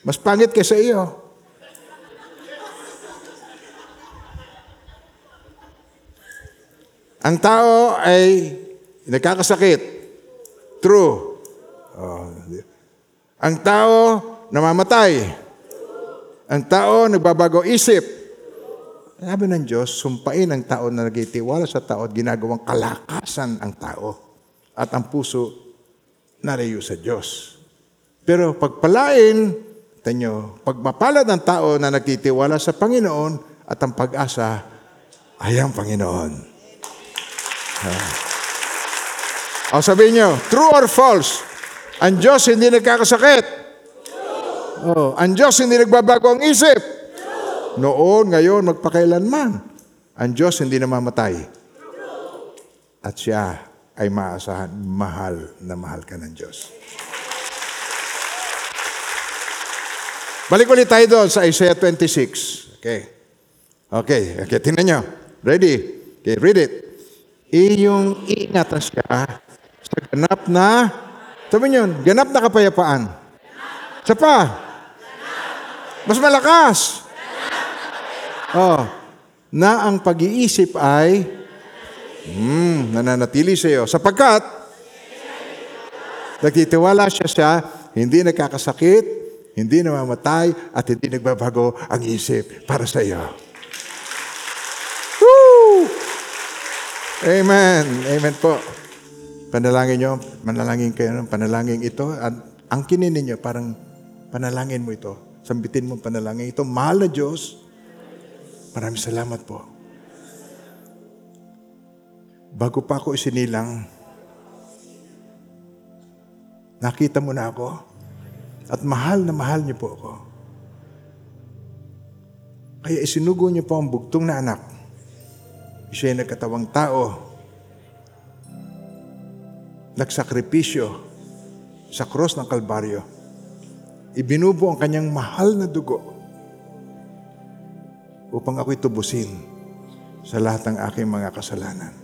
Speaker 1: Mas pangit kaysa iyo. Ang tao ay nagkakasakit. True. Oh, ang tao namamatay. Ang tao nagbabago isip. Sabi ng Diyos, sumpain ang tao na nagtitiwala sa tao at ginagawang kalakasan ang tao. At ang puso narayo sa Diyos. Pero pagpalain, tanyo, pagmapalad ng tao na nagtitiwala sa Panginoon at ang pag-asa ay ang Panginoon. O sabihin nyo, true or false? Ang Diyos hindi nagkakasakit. Oh, ang Diyos hindi nagbabago ang isip. Noon, ngayon, magpakailanman. Ang Diyos hindi namamatay. At siya ay maasahan, mahal na mahal ka ng Diyos. Balik ulit tayo doon sa Isaiah 26. Okay. Okay, okay, tingnan nyo. Ready? Okay, read it. Iyong ingatan siya sa ganap na, sabi nyo, ganap na kapayapaan. Sa pa? Mas malakas. Oh, na ang pag-iisip ay hmm, nananatili sa iyo. Sapagkat, nagtitiwala siya siya, hindi nagkakasakit, hindi namamatay, at hindi nagbabago ang isip para sa iyo. Woo! Amen. Amen po. Panalangin nyo, manalangin kayo ng panalangin ito. At ang kinin ninyo, parang panalangin mo ito. Sambitin mo ang panalangin ito. Mahal na Diyos, maraming salamat po. Bago pa ako isinilang, nakita mo na ako. At mahal na mahal niyo po ako. Kaya isinugo niyo po ang bugtong na anak. Siya ay nagkatawang tao. Nagsakripisyo sa cross ng Kalbaryo. Ibinubo ang kanyang mahal na dugo upang ako'y tubusin sa lahat ng aking mga kasalanan.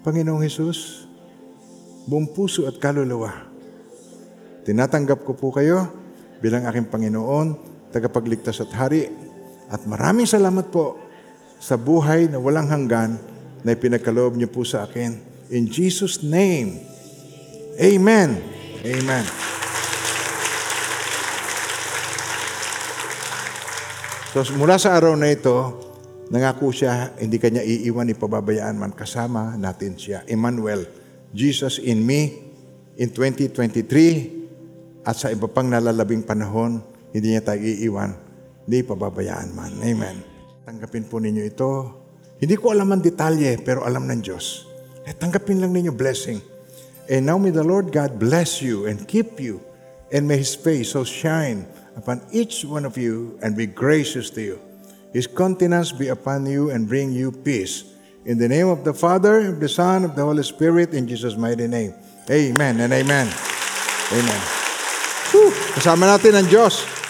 Speaker 1: Panginoong Hesus, buong puso at kaluluwa, tinatanggap ko po kayo bilang aking Panginoon, tagapagligtas at hari, at maraming salamat po sa buhay na walang hanggan na ipinagkaloob niyo po sa akin. In Jesus' name, Amen. Amen. So mula sa araw na ito, nangako siya, hindi kanya iiwan, ipababayaan man kasama natin siya. Emmanuel, Jesus in me, in 2023, at sa iba pang nalalabing panahon, hindi niya tayo iiwan, hindi pababayaan man. Amen. Tanggapin po ninyo ito. Hindi ko alam ang detalye, pero alam ng Diyos. Eh, tanggapin lang ninyo blessing. And now may the Lord God bless you and keep you, and may His face so shine upon each one of you and be gracious to you. His countenance be upon you and bring you peace. In the name of the Father, of the Son, of the Holy Spirit, in Jesus' mighty name. Amen and amen. Amen. Whew. Kasama natin ang Diyos.